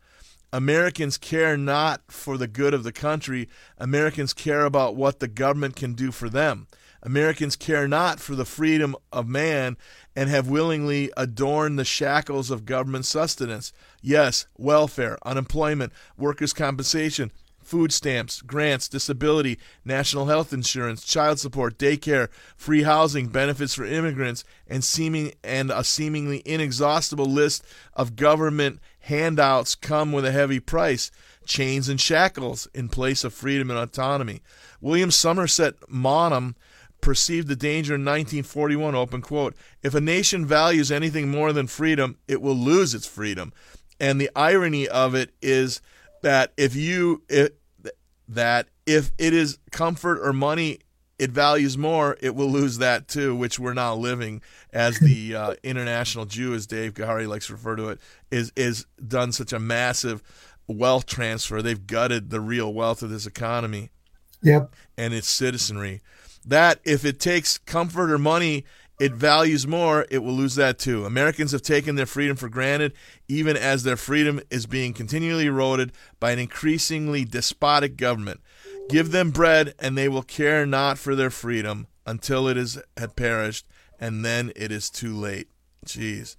Americans care not for the good of the country. Americans care about what the government can do for them. Americans care not for the freedom of man and have willingly adorned the shackles of government sustenance. Yes, welfare, unemployment, workers' compensation, food stamps, grants, disability, national health insurance, child support, daycare, free housing, benefits for immigrants, and seeming and a seemingly inexhaustible list of government handouts come with a heavy price, chains and shackles in place of freedom and autonomy. William Somerset Maugham perceived the danger in 1941 open quote if a nation values anything more than freedom it will lose its freedom and the irony of it is that if you it, that if it is comfort or money it values more it will lose that too which we're now living as the uh, international jew as dave gahary likes to refer to it is is done such a massive wealth transfer. They've gutted the real wealth of this economy. Yep. and its citizenry. That if it takes comfort or money it values more, it will lose that too. Americans have taken their freedom for granted, even as their freedom is being continually eroded by an increasingly despotic government. Give them bread, and they will care not for their freedom until it is had perished, and then it is too late. Jeez.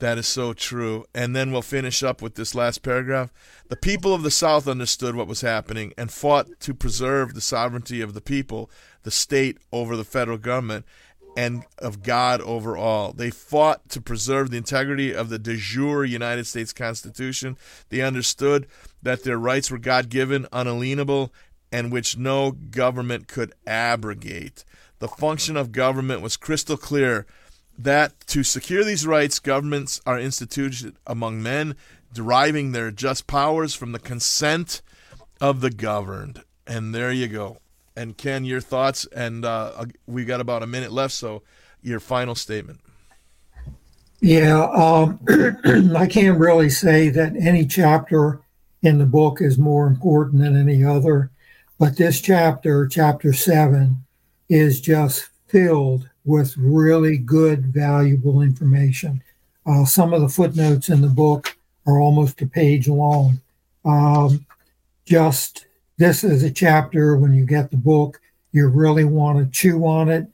That is so true. And then we'll finish up with this last paragraph. The people of the South understood what was happening and fought to preserve the sovereignty of the people, the state over the federal government, and of God over all. They fought to preserve the integrity of the de jure United States Constitution. They understood that their rights were God given, unalienable, and which no government could abrogate. The function of government was crystal clear that to secure these rights, governments are instituted among men, deriving their just powers from the consent of the governed. And there you go. And Ken, your thoughts, and uh, we got about a minute left, so your final statement. Yeah, um, I can't really say that any chapter in the book is more important than any other, but this chapter, chapter seven, is just filled with really good, valuable information. Uh, some of the footnotes in the book are almost a page long. Um, just this is a chapter when you get the book, you really want to chew on it.